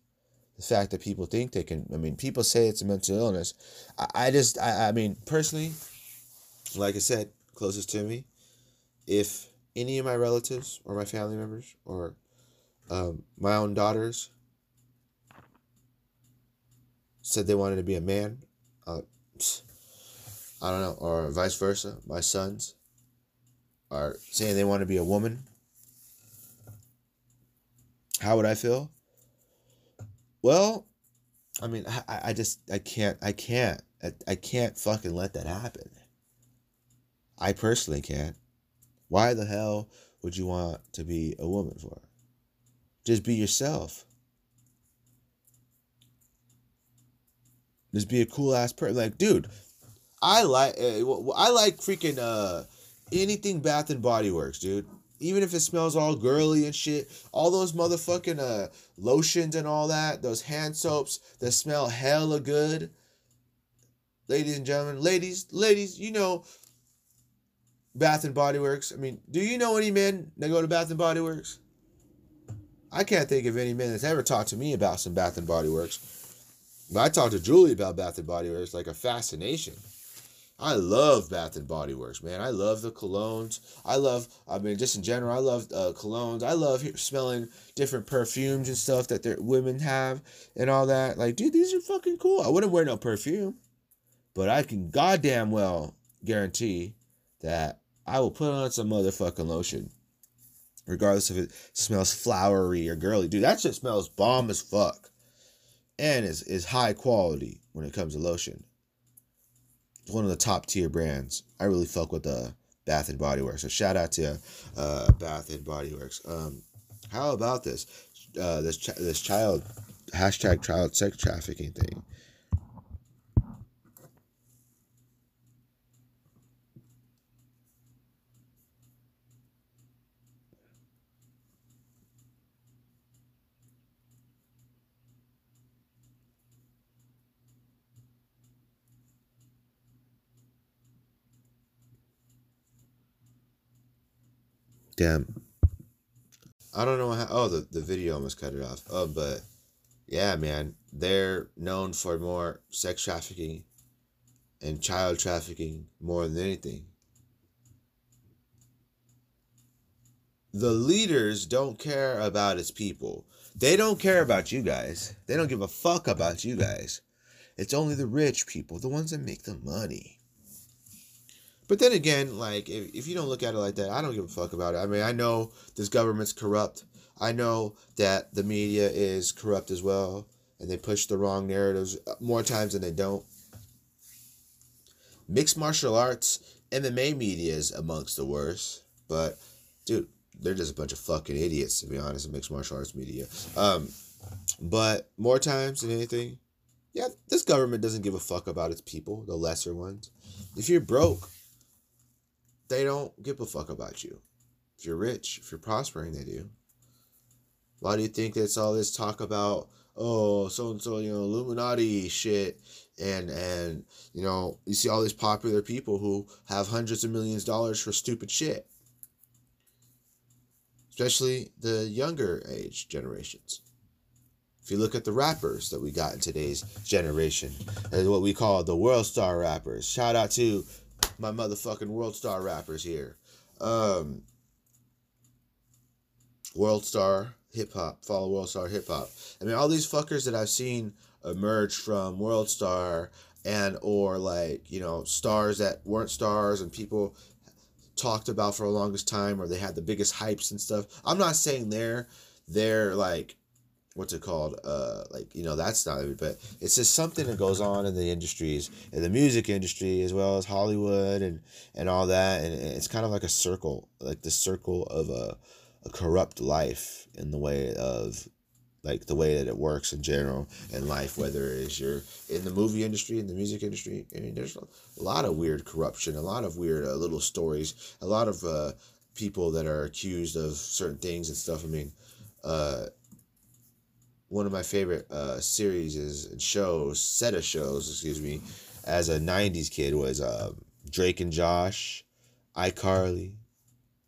The fact that people think they can, I mean, people say it's a mental illness. I, I just, I, I mean, personally, like I said, closest to me, if any of my relatives or my family members or um, my own daughters said they wanted to be a man, uh, I don't know, or vice versa, my sons are saying they want to be a woman, how would I feel? Well, I mean, I, I just, I can't, I can't, I, I can't fucking let that happen. I personally can't. Why the hell would you want to be a woman for? Just be yourself. Just be a cool ass person. Like, dude, I like uh, I like freaking uh anything Bath and Body Works, dude. Even if it smells all girly and shit, all those motherfucking uh lotions and all that, those hand soaps that smell hella good. Ladies and gentlemen, ladies, ladies, you know Bath and Body Works. I mean, do you know any men that go to Bath and Body Works? I can't think of any men that's ever talked to me about some Bath and Body Works. But I talked to Julie about Bath and Body Works like a fascination. I love Bath and Body Works, man. I love the colognes. I love, I mean, just in general, I love uh, colognes. I love smelling different perfumes and stuff that their women have and all that. Like, dude, these are fucking cool. I wouldn't wear no perfume, but I can goddamn well guarantee that I will put on some motherfucking lotion. Regardless if it smells flowery or girly. Dude, that shit smells bomb as fuck. And is, is high quality when it comes to lotion. It's one of the top tier brands. I really fuck with the uh, Bath and Body Works. So shout out to uh, Bath and Body Works. Um, how about this? Uh, this ch- this child hashtag child sex trafficking thing. Damn. I don't know how. Oh, the, the video almost cut it off. Oh, but yeah, man. They're known for more sex trafficking and child trafficking more than anything. The leaders don't care about its people. They don't care about you guys. They don't give a fuck about you guys. It's only the rich people, the ones that make the money. But then again, like if, if you don't look at it like that, I don't give a fuck about it. I mean, I know this government's corrupt. I know that the media is corrupt as well, and they push the wrong narratives more times than they don't. Mixed martial arts, MMA media is amongst the worst. But, dude, they're just a bunch of fucking idiots, to be honest, mixed martial arts media. Um, but more times than anything, yeah, this government doesn't give a fuck about its people, the lesser ones. If you're broke, they don't give a fuck about you. If you're rich, if you're prospering, they do. Why do you think there's all this talk about oh so and so you know Illuminati shit and and you know you see all these popular people who have hundreds of millions of dollars for stupid shit especially the younger age generations if you look at the rappers that we got in today's generation and what we call the world star rappers shout out to my motherfucking world star rappers here. Um world star hip hop. Follow world star hip hop. I mean all these fuckers that i've seen emerge from World Star and or like you know stars that weren't stars and people talked about for the longest time or they had the biggest hypes and stuff. I'm not saying they're they're like what's it called uh like you know that's not it but it's just something that goes on in the industries in the music industry as well as hollywood and and all that and it's kind of like a circle like the circle of a, a corrupt life in the way of like the way that it works in general in life, whether it's you're in the movie industry, in the music industry. I mean, there's a lot of weird corruption, a lot of weird uh, little stories, a lot of uh, people that are accused of certain things and stuff. I mean, uh, one of my favorite uh, series and shows, set of shows, excuse me, as a 90s kid was uh, Drake and Josh, iCarly,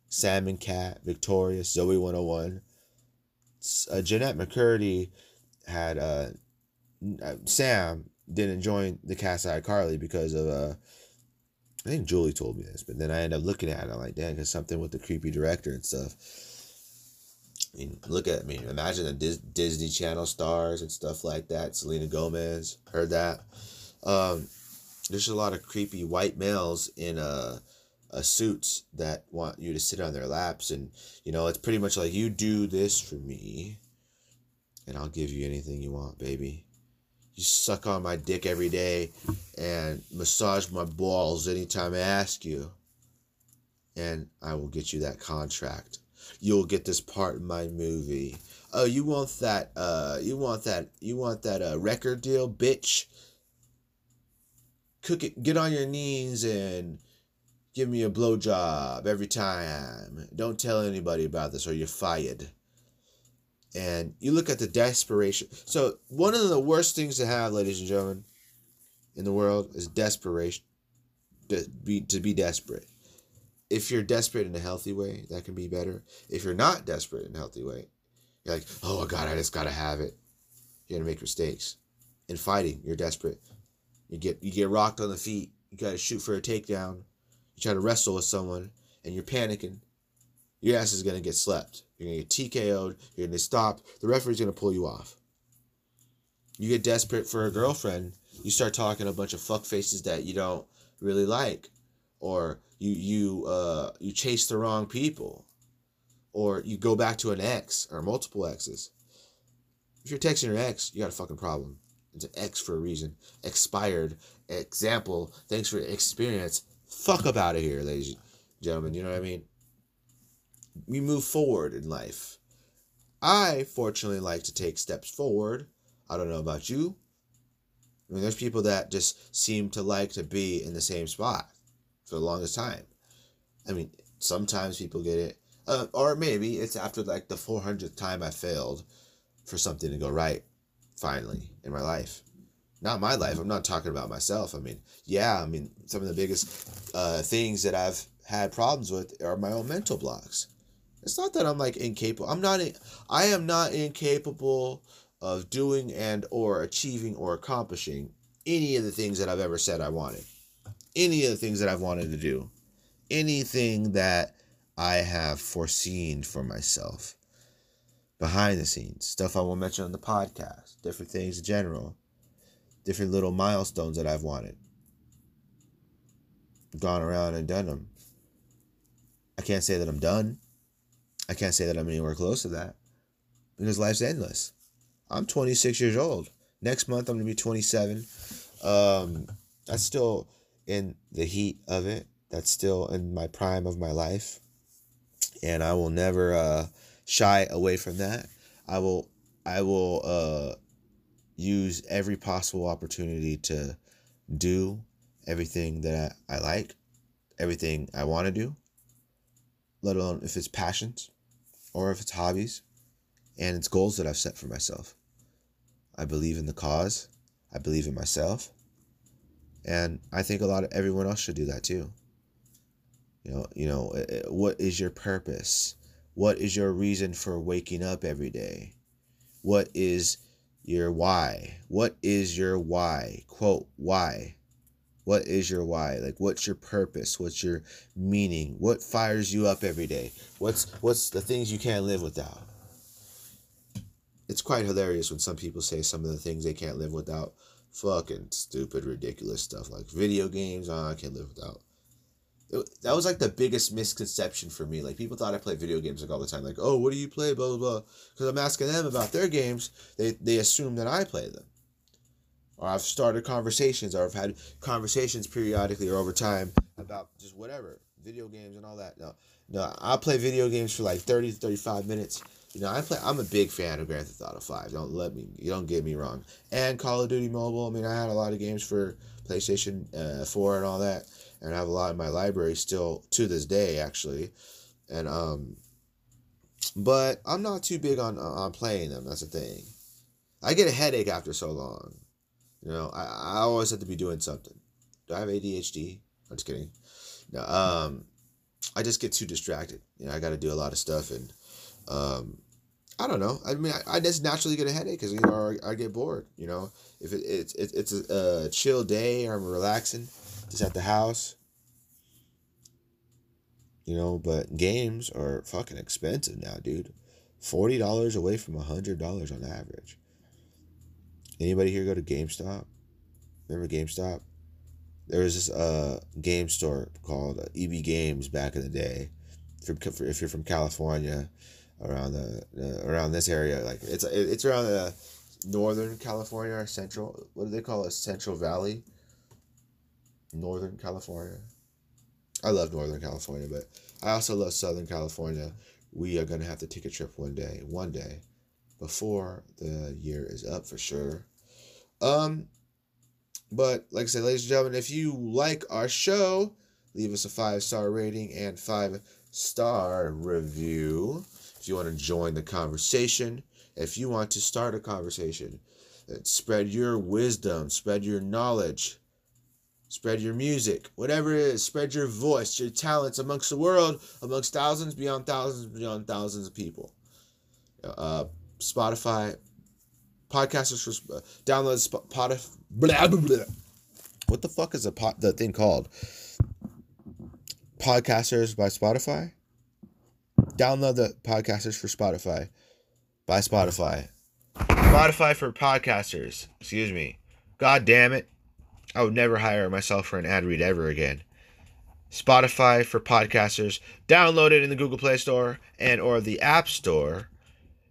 Sam and Cat, Victorious, Zoey 101 uh, Jennette McCurdy had uh, uh, Sam didn't join the cast iCarly because of uh, I think Julie told me this, but then I ended up looking at it. I'm like, damn, because something with the creepy director and stuff. Mean, look at I mean, imagine the Dis- Disney Channel stars and stuff like that. Selena Gomez, heard that. Um, there's a lot of creepy white males in uh uh, suits that want you to sit on their laps and you know it's pretty much like you do this for me and i'll give you anything you want baby you suck on my dick every day and massage my balls anytime i ask you and i will get you that contract you'll get this part in my movie oh you want that uh you want that you want that uh record deal bitch cook it get on your knees and Give me a blowjob every time. Don't tell anybody about this or you're fired. And you look at the desperation. So, one of the worst things to have, ladies and gentlemen, in the world is desperation. To be, to be desperate. If you're desperate in a healthy way, that can be better. If you're not desperate in a healthy way, you're like, oh my God, I just gotta have it. You're gonna make mistakes. In fighting, you're desperate. You get you get rocked on the feet. You gotta shoot for a takedown you try to wrestle with someone and you're panicking, your ass is gonna get slept. You're gonna get TKO'd, you're gonna stop, the referee's gonna pull you off. You get desperate for a girlfriend, you start talking a bunch of fuck faces that you don't really like. Or you you uh you chase the wrong people. Or you go back to an ex or multiple exes. If you're texting your ex, you got a fucking problem. It's an X for a reason. Expired. Example. Thanks for the experience fuck up out of here, ladies and gentlemen. You know what I mean? We move forward in life. I fortunately like to take steps forward. I don't know about you. I mean, there's people that just seem to like to be in the same spot for the longest time. I mean, sometimes people get it, uh, or maybe it's after like the 400th time I failed for something to go right finally in my life not my life. I'm not talking about myself. I mean, yeah, I mean, some of the biggest uh, things that I've had problems with are my own mental blocks. It's not that I'm like incapable. I'm not. I am not incapable of doing and or achieving or accomplishing any of the things that I've ever said I wanted. Any of the things that I've wanted to do. Anything that I have foreseen for myself. Behind the scenes, stuff I won't mention on the podcast, different things in general different little milestones that I've wanted. Gone around and done them. I can't say that I'm done. I can't say that I'm anywhere close to that because life's endless. I'm 26 years old. Next month, I'm going to be 27. Um, that's still in the heat of it. That's still in my prime of my life. And I will never uh, shy away from that. I will, I will uh, use every possible opportunity to do everything that I, I like, everything I want to do, let alone if it's passions or if it's hobbies and it's goals that I've set for myself. I believe in the cause. I believe in myself. And I think a lot of everyone else should do that too. You know, you know, eh, eh, what is your purpose? What is your reason for waking up every day? What is your why? What is your why? Quote, why? What is your why? Like what's your purpose? What's your meaning? What fires you up every day? What's what's the things you can't live without? It's quite hilarious when some people say some of the things they can't live without. Fucking stupid, ridiculous stuff like video games. Oh, I can't live without it, that was like the biggest misconception for me. Like people thought I play video games like all the time. Like, oh, what do you play? Blah blah blah. Because I'm asking them about their games, they they assume that I play them. Or I've started conversations, or I've had conversations periodically or over time about just whatever video games and all that. No, no, I play video games for like 30 to 35 minutes. You know, I play. I'm a big fan of Grand Theft Auto Five. Don't let me. You don't get me wrong. And Call of Duty Mobile. I mean, I had a lot of games for PlayStation uh, Four and all that and I have a lot in my library still to this day actually, and um, but I'm not too big on on playing them. That's the thing. I get a headache after so long. You know, I, I always have to be doing something. Do I have ADHD? I'm just kidding. No, um, I just get too distracted. You know, I got to do a lot of stuff, and um, I don't know. I mean, I, I just naturally get a headache because you know I, get bored. You know, if it, it, it it's a, a chill day or I'm relaxing, just at the house. You know, but games are fucking expensive now, dude. Forty dollars away from hundred dollars on average. Anybody here go to GameStop? Remember GameStop? There was this uh game store called uh, EB Games back in the day. If you're, if you're from California, around the uh, around this area, like it's it's around the northern California or central. What do they call it? Central Valley. Northern California. I love Northern California, but I also love Southern California. We are going to have to take a trip one day, one day, before the year is up for sure. Um, but like I said, ladies and gentlemen, if you like our show, leave us a five star rating and five star review. If you want to join the conversation, if you want to start a conversation, spread your wisdom, spread your knowledge Spread your music, whatever it is, spread your voice, your talents amongst the world, amongst thousands, beyond thousands, beyond thousands of people. Uh, Spotify, podcasters for uh, Spotify. Blah, blah, blah. What the fuck is the pot the thing called? Podcasters by Spotify. Download the podcasters for Spotify by Spotify. Spotify for podcasters. Excuse me. God damn it. I would never hire myself for an ad read ever again. Spotify for podcasters. Download it in the Google Play Store and or the App Store.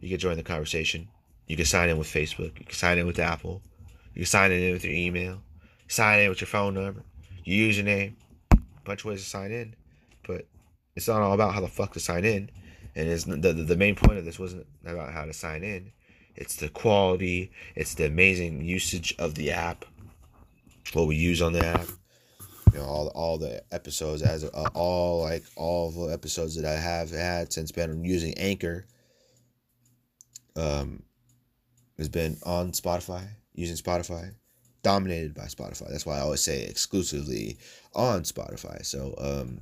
You can join the conversation. You can sign in with Facebook. You can sign in with Apple. You can sign in with your email. Sign in with your phone number, your username. A bunch of ways to sign in, it's not all about how the fuck to sign in. And the, the main point of this wasn't about how to sign in. It's the quality. It's the amazing usage of the app what we use on the app. You know, all all the episodes as uh, all like all the episodes that I have had since been using Anchor. Um, has been on Spotify using Spotify, dominated by Spotify. That's why I always say exclusively on Spotify. So um,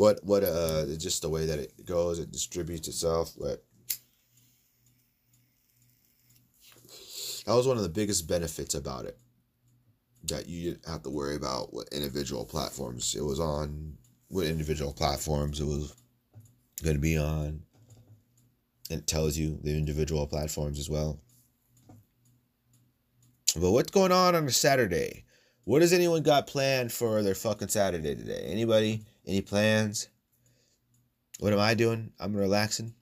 what what uh just the way that it goes, it distributes itself, but. That was one of the biggest benefits about it that you didn't have to worry about what individual platforms it was on, what individual platforms it was going to be on. It tells you the individual platforms as well. But what's going on on a Saturday? What has anyone got planned for their fucking Saturday today? Anybody? Any plans? What am I doing? I'm relaxing.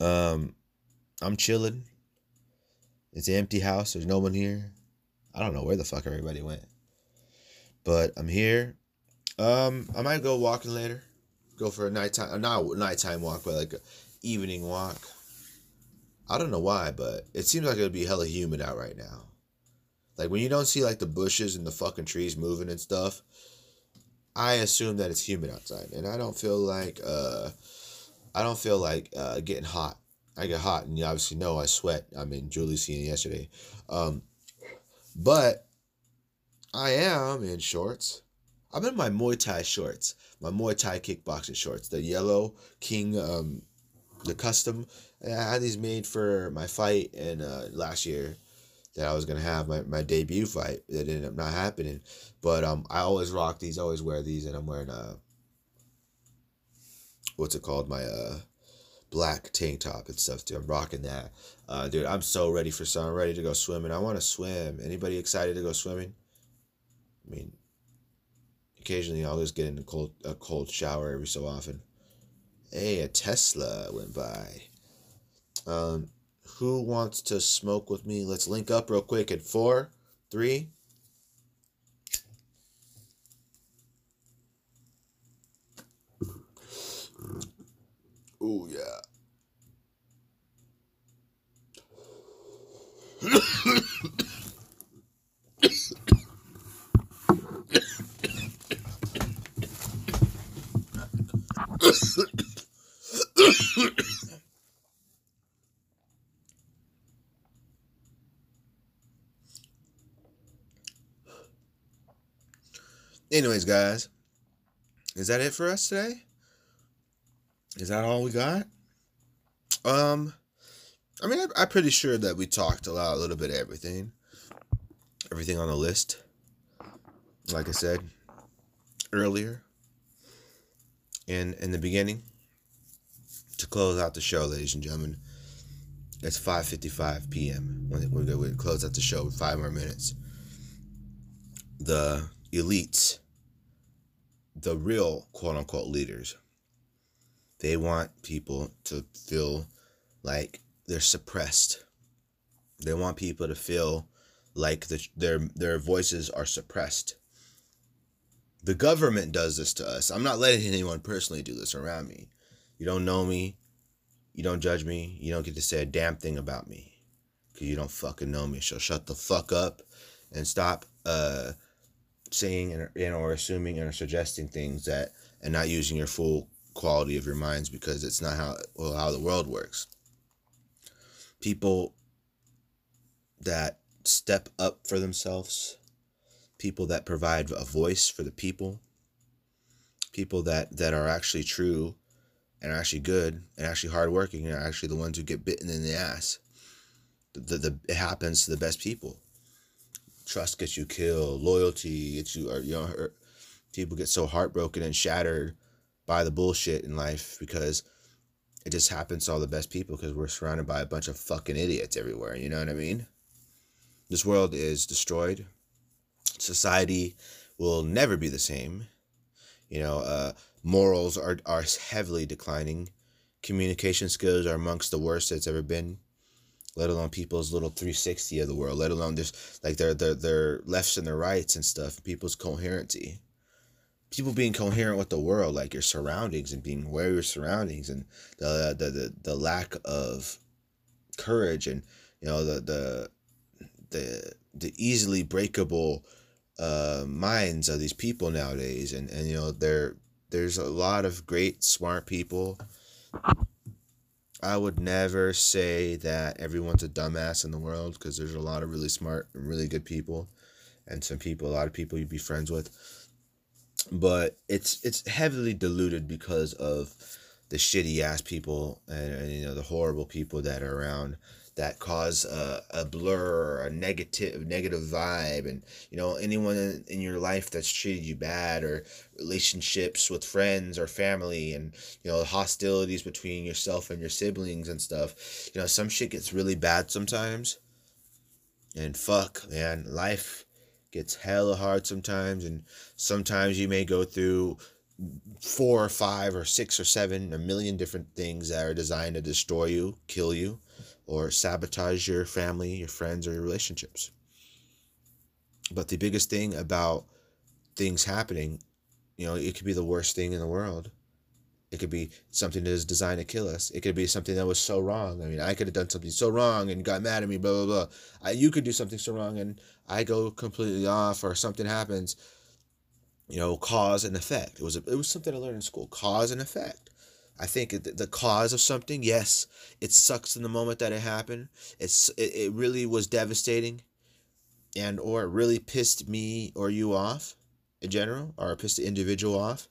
Um, I'm chilling. It's an empty house. There's no one here. I don't know where the fuck everybody went. But I'm here. Um, I might go walking later. Go for a nighttime, not a nighttime walk, but like a evening walk. I don't know why, but it seems like it would be hella humid out right now. Like when you don't see like the bushes and the fucking trees moving and stuff, I assume that it's humid outside, and I don't feel like uh, I don't feel like uh, getting hot I get hot, and you obviously know I sweat. I mean, Julie seen it yesterday. Um, but I am in shorts. I'm in my Muay Thai shorts, my Muay Thai kickboxing shorts, the yellow King, um, the custom. I had these made for my fight in uh, last year that I was gonna have my, my debut fight that ended up not happening. But um, I always rock these, always wear these, and I'm wearing uh, what's it called? My uh, black tank top and stuff too. I'm rocking that. Uh, dude, I'm so ready for summer. I'm ready to go swimming. I want to swim. Anybody excited to go swimming? I mean, occasionally I'll just get in a cold a cold shower every so often. Hey, a Tesla went by. Um, who wants to smoke with me? Let's link up real quick at four, three. Oh yeah. Anyways, guys, is that it for us today? Is that all we got? Um, I mean, I, am pretty sure that we talked a lot, a little bit of everything, everything on the list. Like I said earlier, in in the beginning, to close out the show, ladies and gentlemen, it's 5:55 p.m. when we're going to close out the show with five more minutes. The elites, the real quote unquote leaders, they want people to feel like they're suppressed. They want people to feel like the, their their voices are suppressed. The government does this to us. I'm not letting anyone personally do this around me. You don't know me. You don't judge me. You don't get to say a damn thing about me. Because you don't fucking know me. So shut the fuck up and stop uh, saying and, and or assuming and or suggesting things that and not using your full quality of your minds because it's not how well, how the world works. People that step up for themselves, people that provide a voice for the people, people that that are actually true and actually good and actually hardworking and are actually the ones who get bitten in the ass. The, the, the it happens to the best people trust gets you killed, loyalty gets you, or you know, people get so heartbroken and shattered by the bullshit in life because it just happens to all the best people because we're surrounded by a bunch of fucking idiots everywhere. You know what I mean? This world is destroyed. Society will never be the same. You know, uh, morals are, are heavily declining. Communication skills are amongst the worst it's ever been let alone people's little 360 of the world, let alone just like their their their lefts and their rights and stuff, people's coherency. People being coherent with the world, like your surroundings and being aware of your surroundings and the the the, the lack of courage and you know the the the the easily breakable uh, minds of these people nowadays and and you know there there's a lot of great smart people I would never say that everyone's a dumbass in the world because there's a lot of really smart and really good people, and some people, a lot of people you'd be friends with. But it's it's heavily diluted because of the shitty ass people and, and you know the horrible people that are around that cause a, a blur or a negative negative vibe. And you know anyone in, in your life that's treated you bad or relationships with friends or family and you know hostilities between yourself and your siblings and stuff you know some shit gets really bad sometimes. And fuck man life gets hella hard sometimes. And sometimes you may go through four or five or six or seven a million different things that are designed to destroy you kill you or sabotage your family, your friends, or your relationships. But the biggest thing about things happening, you know, it could be the worst thing in the world. It could be something that is designed to kill us. It could be something that was so wrong. I mean, I could have done something so wrong and got mad at me, blah, blah, blah. I, you could do something so wrong and I go completely off or something happens. You know, cause and effect. It was, a, it was something I learned in school. Cause and effect. I think the cause of something, yes, it sucks in the moment that it happened. It's it, it really was devastating, and or it really pissed me or you off, in general, or pissed the individual off.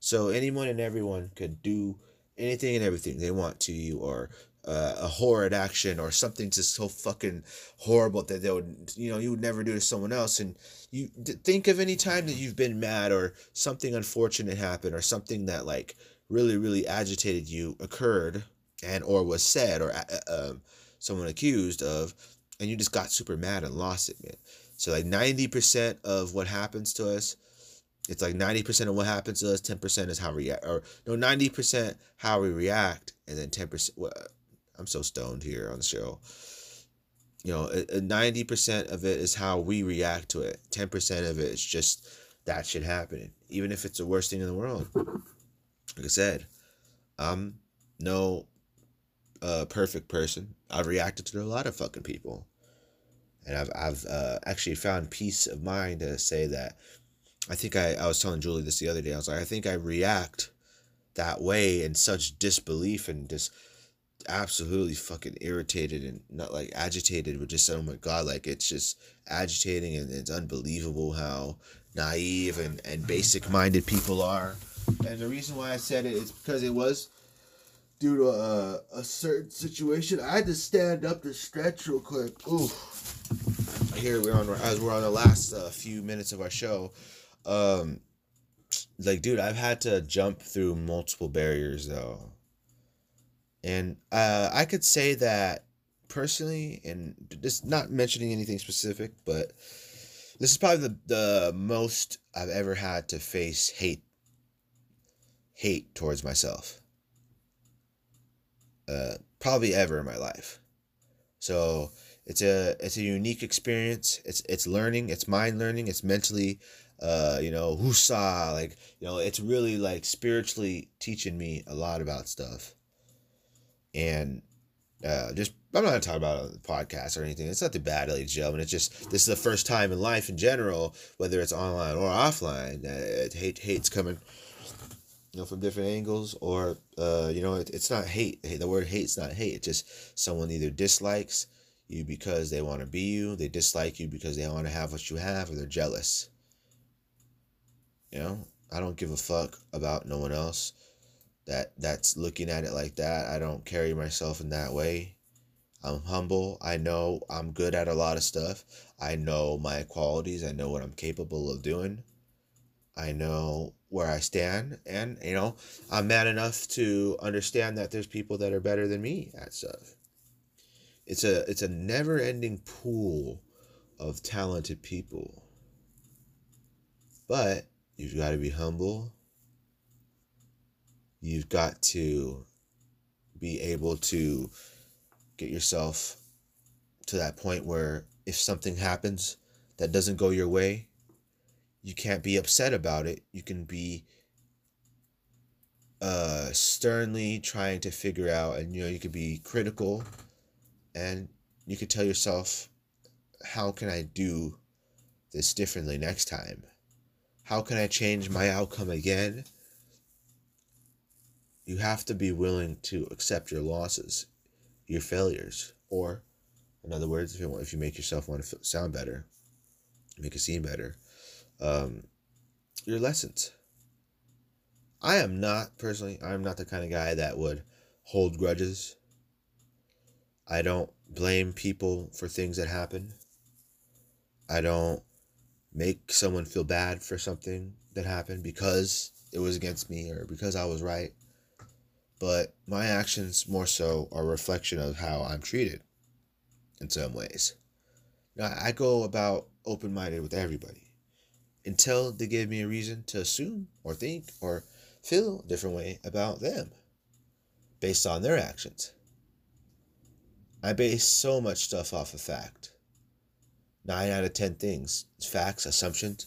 So anyone and everyone could do anything and everything they want to you, or uh, a horrid action or something just so fucking horrible that they would you know you would never do to someone else and you think of any time that you've been mad or something unfortunate happened or something that like really really agitated you occurred and or was said or uh, someone accused of and you just got super mad and lost it man so like 90% of what happens to us it's like 90% of what happens to us 10% is how we react or no 90% how we react and then 10% well, I'm so stoned here on the show. You know, ninety percent of it is how we react to it. Ten percent of it is just that shit happening, even if it's the worst thing in the world. Like I said, I'm no uh, perfect person. I've reacted to a lot of fucking people, and I've I've uh, actually found peace of mind to say that. I think I, I was telling Julie this the other day. I was like, I think I react that way in such disbelief and just absolutely fucking irritated and not like agitated, but just oh my god, like it's just agitating and it's unbelievable how naive and, and basic minded people are. And the reason why I said it is because it was due to a, a certain situation. I had to stand up to stretch real quick. Ooh. Here we're on as we're on the last uh, few minutes of our show. Um, like, dude, I've had to jump through multiple barriers though and uh, I could say that personally, and just not mentioning anything specific, but this is probably the, the most I've ever had to face hate hate towards myself. Uh, probably ever in my life. So it's a it's a unique experience. It's it's learning. It's mind learning. It's mentally, uh, you know, whoosah. Like you know, it's really like spiritually teaching me a lot about stuff and uh, just I'm not gonna talk about a podcast or anything. It's not too bad, ladies and gentlemen. It's just this is the first time in life in general, whether it's online or offline, uh, hate hate's coming, know, from different angles, or uh, you know, it, it's not hate. The word hate's not hate. It's just someone either dislikes you because they want to be you, they dislike you because they want to have what you have, or they're jealous. You know, I don't give a fuck about no one else that that's looking at it like that. I don't carry myself in that way. I'm humble. I know I'm good at a lot of stuff. I know my qualities. I know what I'm capable of doing. I know where I stand and you know, I'm mad enough to understand that there's people that are better than me at stuff. It's a it's a never-ending pool of talented people. But you've got to be humble You've got to be able to get yourself to that point where if something happens that doesn't go your way, you can't be upset about it. You can be uh, sternly trying to figure out, and you know, you could be critical, and you could tell yourself, how can I do this differently next time? How can I change my outcome again? you have to be willing to accept your losses, your failures, or, in other words, if you want, if you make yourself want to sound better, make it seem better, um, your lessons. I am not personally. I'm not the kind of guy that would hold grudges. I don't blame people for things that happen. I don't make someone feel bad for something that happened because it was against me or because I was right but my actions more so are a reflection of how I'm treated in some ways. Now, I go about open minded with everybody until they give me a reason to assume or think or feel a different way about them based on their actions. I base so much stuff off of fact. Nine out of ten things, facts, assumptions.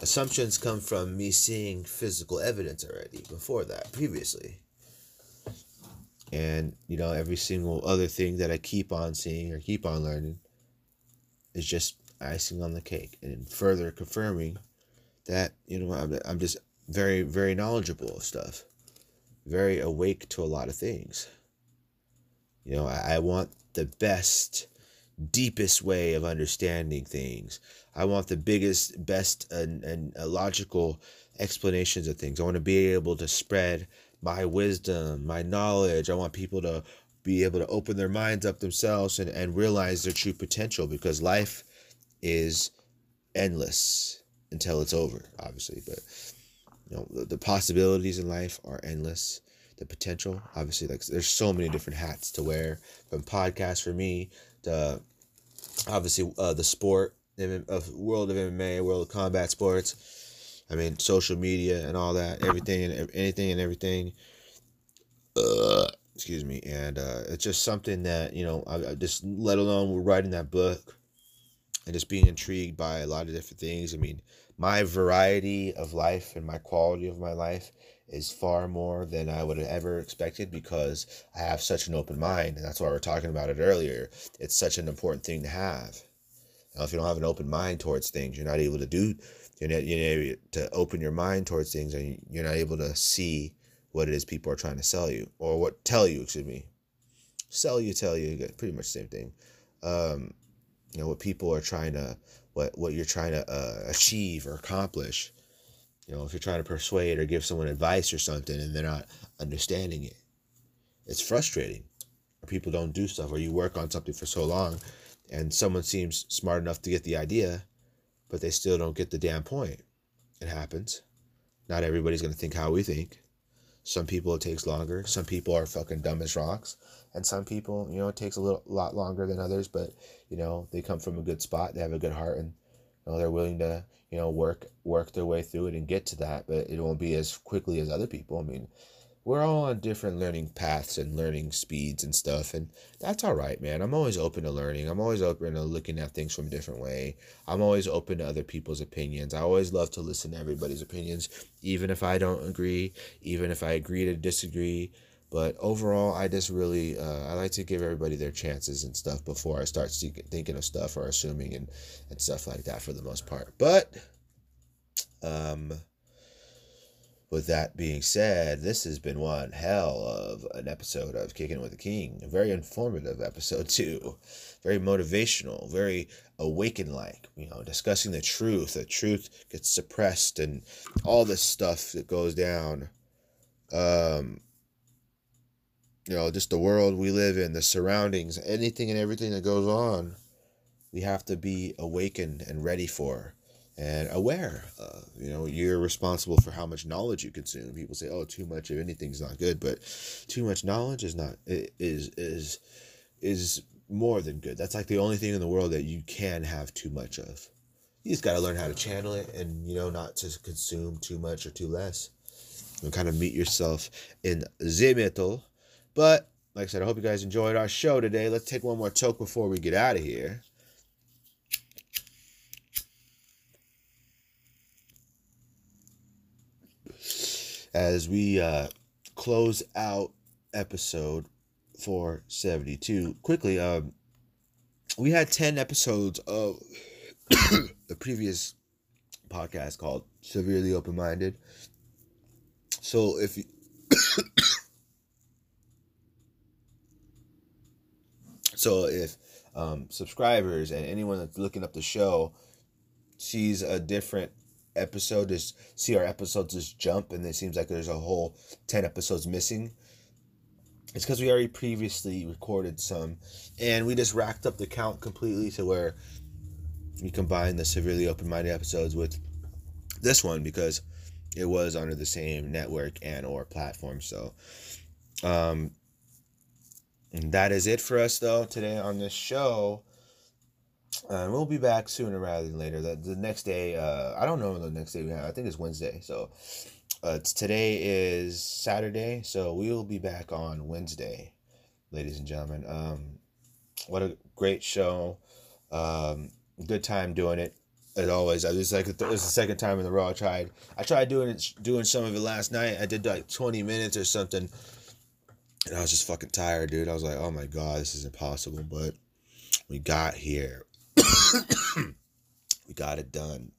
Assumptions come from me seeing physical evidence already before that, previously and you know every single other thing that i keep on seeing or keep on learning is just icing on the cake and further confirming that you know i'm, I'm just very very knowledgeable of stuff very awake to a lot of things. You know, I, I want the best, deepest way of understanding things. I want the biggest, best, and, and uh, logical explanations of things. I want to be able to spread my wisdom, my knowledge. I want people to be able to open their minds up themselves and, and realize their true potential because life is endless until it's over, obviously. But you know, the, the possibilities in life are endless. The potential, obviously, like there's so many different hats to wear. From podcasts for me to obviously uh, the sport of world of MMA, world of combat sports. I mean, social media and all that, everything and anything and everything. Uh, excuse me, and uh, it's just something that you know. I, I just let alone we're writing that book, and just being intrigued by a lot of different things. I mean, my variety of life and my quality of my life is far more than I would have ever expected because I have such an open mind. And that's why we are talking about it earlier. It's such an important thing to have. Now, if you don't have an open mind towards things, you're not able to do, you're not, you're not able to open your mind towards things and you're not able to see what it is people are trying to sell you or what tell you, excuse me. Sell you, tell you, pretty much the same thing. Um, you know, what people are trying to what what you're trying to uh, achieve or accomplish. You know, if you're trying to persuade or give someone advice or something and they're not understanding it, it's frustrating. Or people don't do stuff, or you work on something for so long, and someone seems smart enough to get the idea, but they still don't get the damn point. It happens. Not everybody's gonna think how we think. Some people it takes longer. Some people are fucking dumb as rocks, and some people, you know, it takes a little lot longer than others. But you know, they come from a good spot. They have a good heart, and you know, they're willing to you know work work their way through it and get to that. But it won't be as quickly as other people. I mean, we're all on different learning paths and learning speeds and stuff and that's all right man i'm always open to learning i'm always open to looking at things from a different way i'm always open to other people's opinions i always love to listen to everybody's opinions even if i don't agree even if i agree to disagree but overall i just really uh, i like to give everybody their chances and stuff before i start thinking of stuff or assuming and, and stuff like that for the most part but um with that being said, this has been one hell of an episode of Kicking with the King. A very informative episode, too. Very motivational, very awaken like, you know, discussing the truth. The truth gets suppressed and all this stuff that goes down. Um, you know, just the world we live in, the surroundings, anything and everything that goes on, we have to be awakened and ready for and aware. Uh, you know, you're responsible for how much knowledge you consume. People say, "Oh, too much of anything's not good," but too much knowledge is not is is is more than good. That's like the only thing in the world that you can have too much of. You just got to learn how to channel it, and you know, not to consume too much or too less, and kind of meet yourself in the middle. But like I said, I hope you guys enjoyed our show today. Let's take one more toke before we get out of here. as we uh, close out episode 472. Quickly, um, we had 10 episodes of the previous podcast called Severely Open Minded. So if you. So if um, subscribers and anyone that's looking up the show sees a different episode just see our episodes just jump and it seems like there's a whole 10 episodes missing it's because we already previously recorded some and we just racked up the count completely to where we combined the severely open-minded episodes with this one because it was under the same network and or platform. So um and that is it for us though today on this show uh, we'll be back sooner rather than later. The, the next day, uh, I don't know the next day we have. I think it's Wednesday. So uh, today is Saturday. So we will be back on Wednesday, ladies and gentlemen. Um, what a great show. Um, good time doing it. As always, I was like it was the second time in the row I tried. I tried doing it, doing some of it last night. I did like twenty minutes or something, and I was just fucking tired, dude. I was like, oh my god, this is impossible. But we got here. we got it done.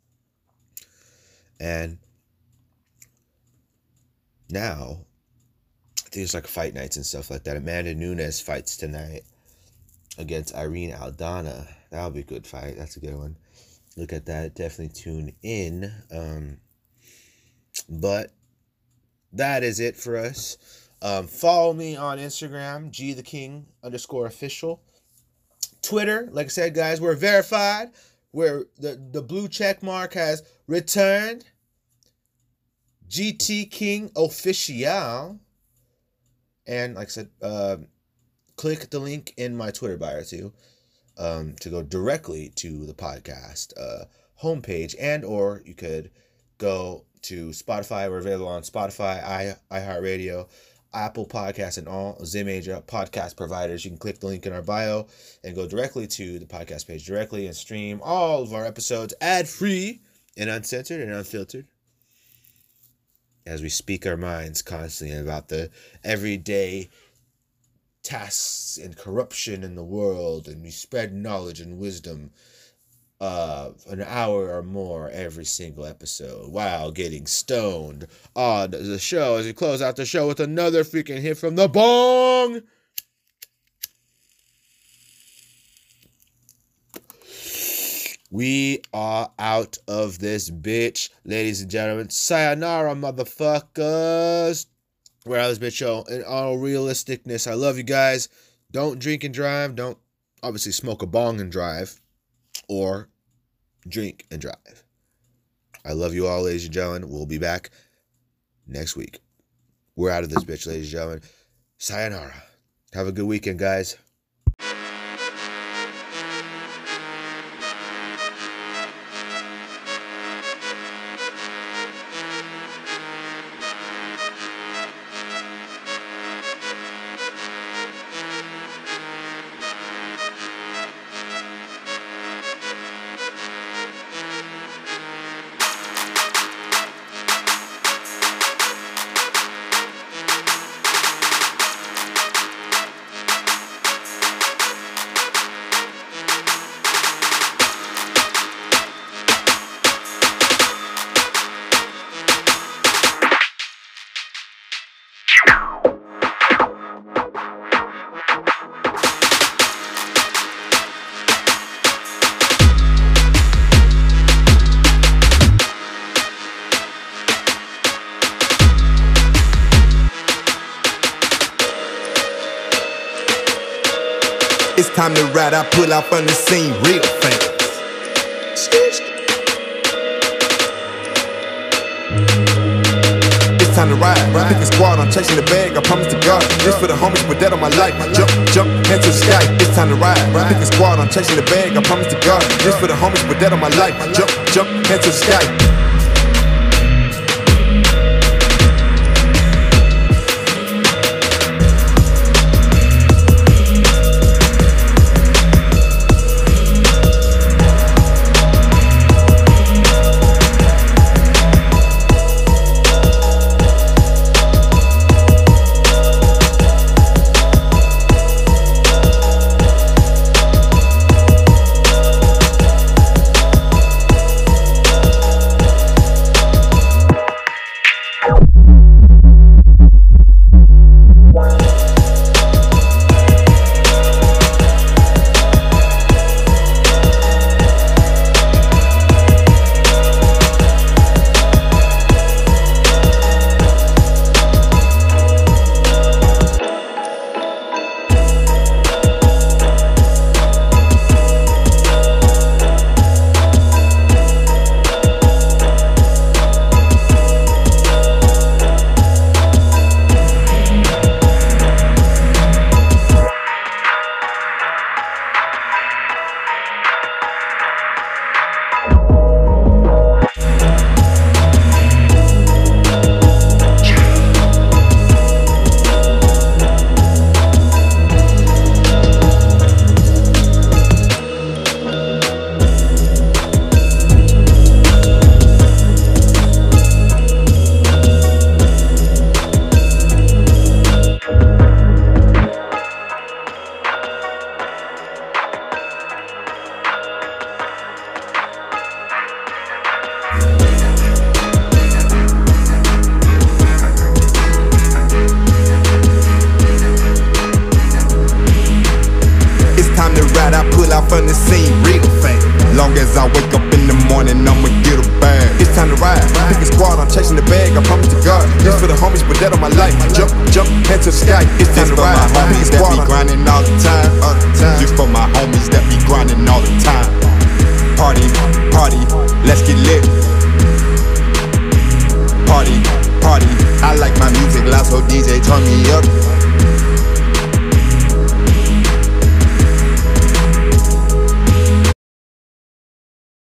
And now think it's like fight nights and stuff like that. Amanda Nunes fights tonight against Irene Aldana. That'll be a good fight. That's a good one. Look at that. Definitely tune in. Um, but that is it for us. Um, follow me on Instagram, G the King underscore official. Twitter, like I said, guys, we're verified. Where the, the blue check mark has returned. GT King official. And like I said, uh, click the link in my Twitter bio too um, to go directly to the podcast uh, homepage, and or you could go to Spotify. We're available on Spotify, i iHeartRadio, Apple Podcasts, and all the major podcast providers. You can click the link in our bio and go directly to the podcast page directly and stream all of our episodes ad free and uncensored and unfiltered as we speak our minds constantly about the everyday tasks and corruption in the world, and we spread knowledge and wisdom uh, an hour or more every single episode while getting stoned on the show as we close out the show with another freaking hit from the bong. We are out of this bitch, ladies and gentlemen. Sayonara, motherfuckers. Out of this bitch show. In all realisticness, I love you guys. Don't drink and drive. Don't obviously smoke a bong and drive, or drink and drive. I love you all, ladies and gentlemen. We'll be back next week. We're out of this bitch, ladies and gentlemen. Sayonara. Have a good weekend, guys. Bag, I promise to God. This for the homies, but that on my life. Jump, jump, head to the sky.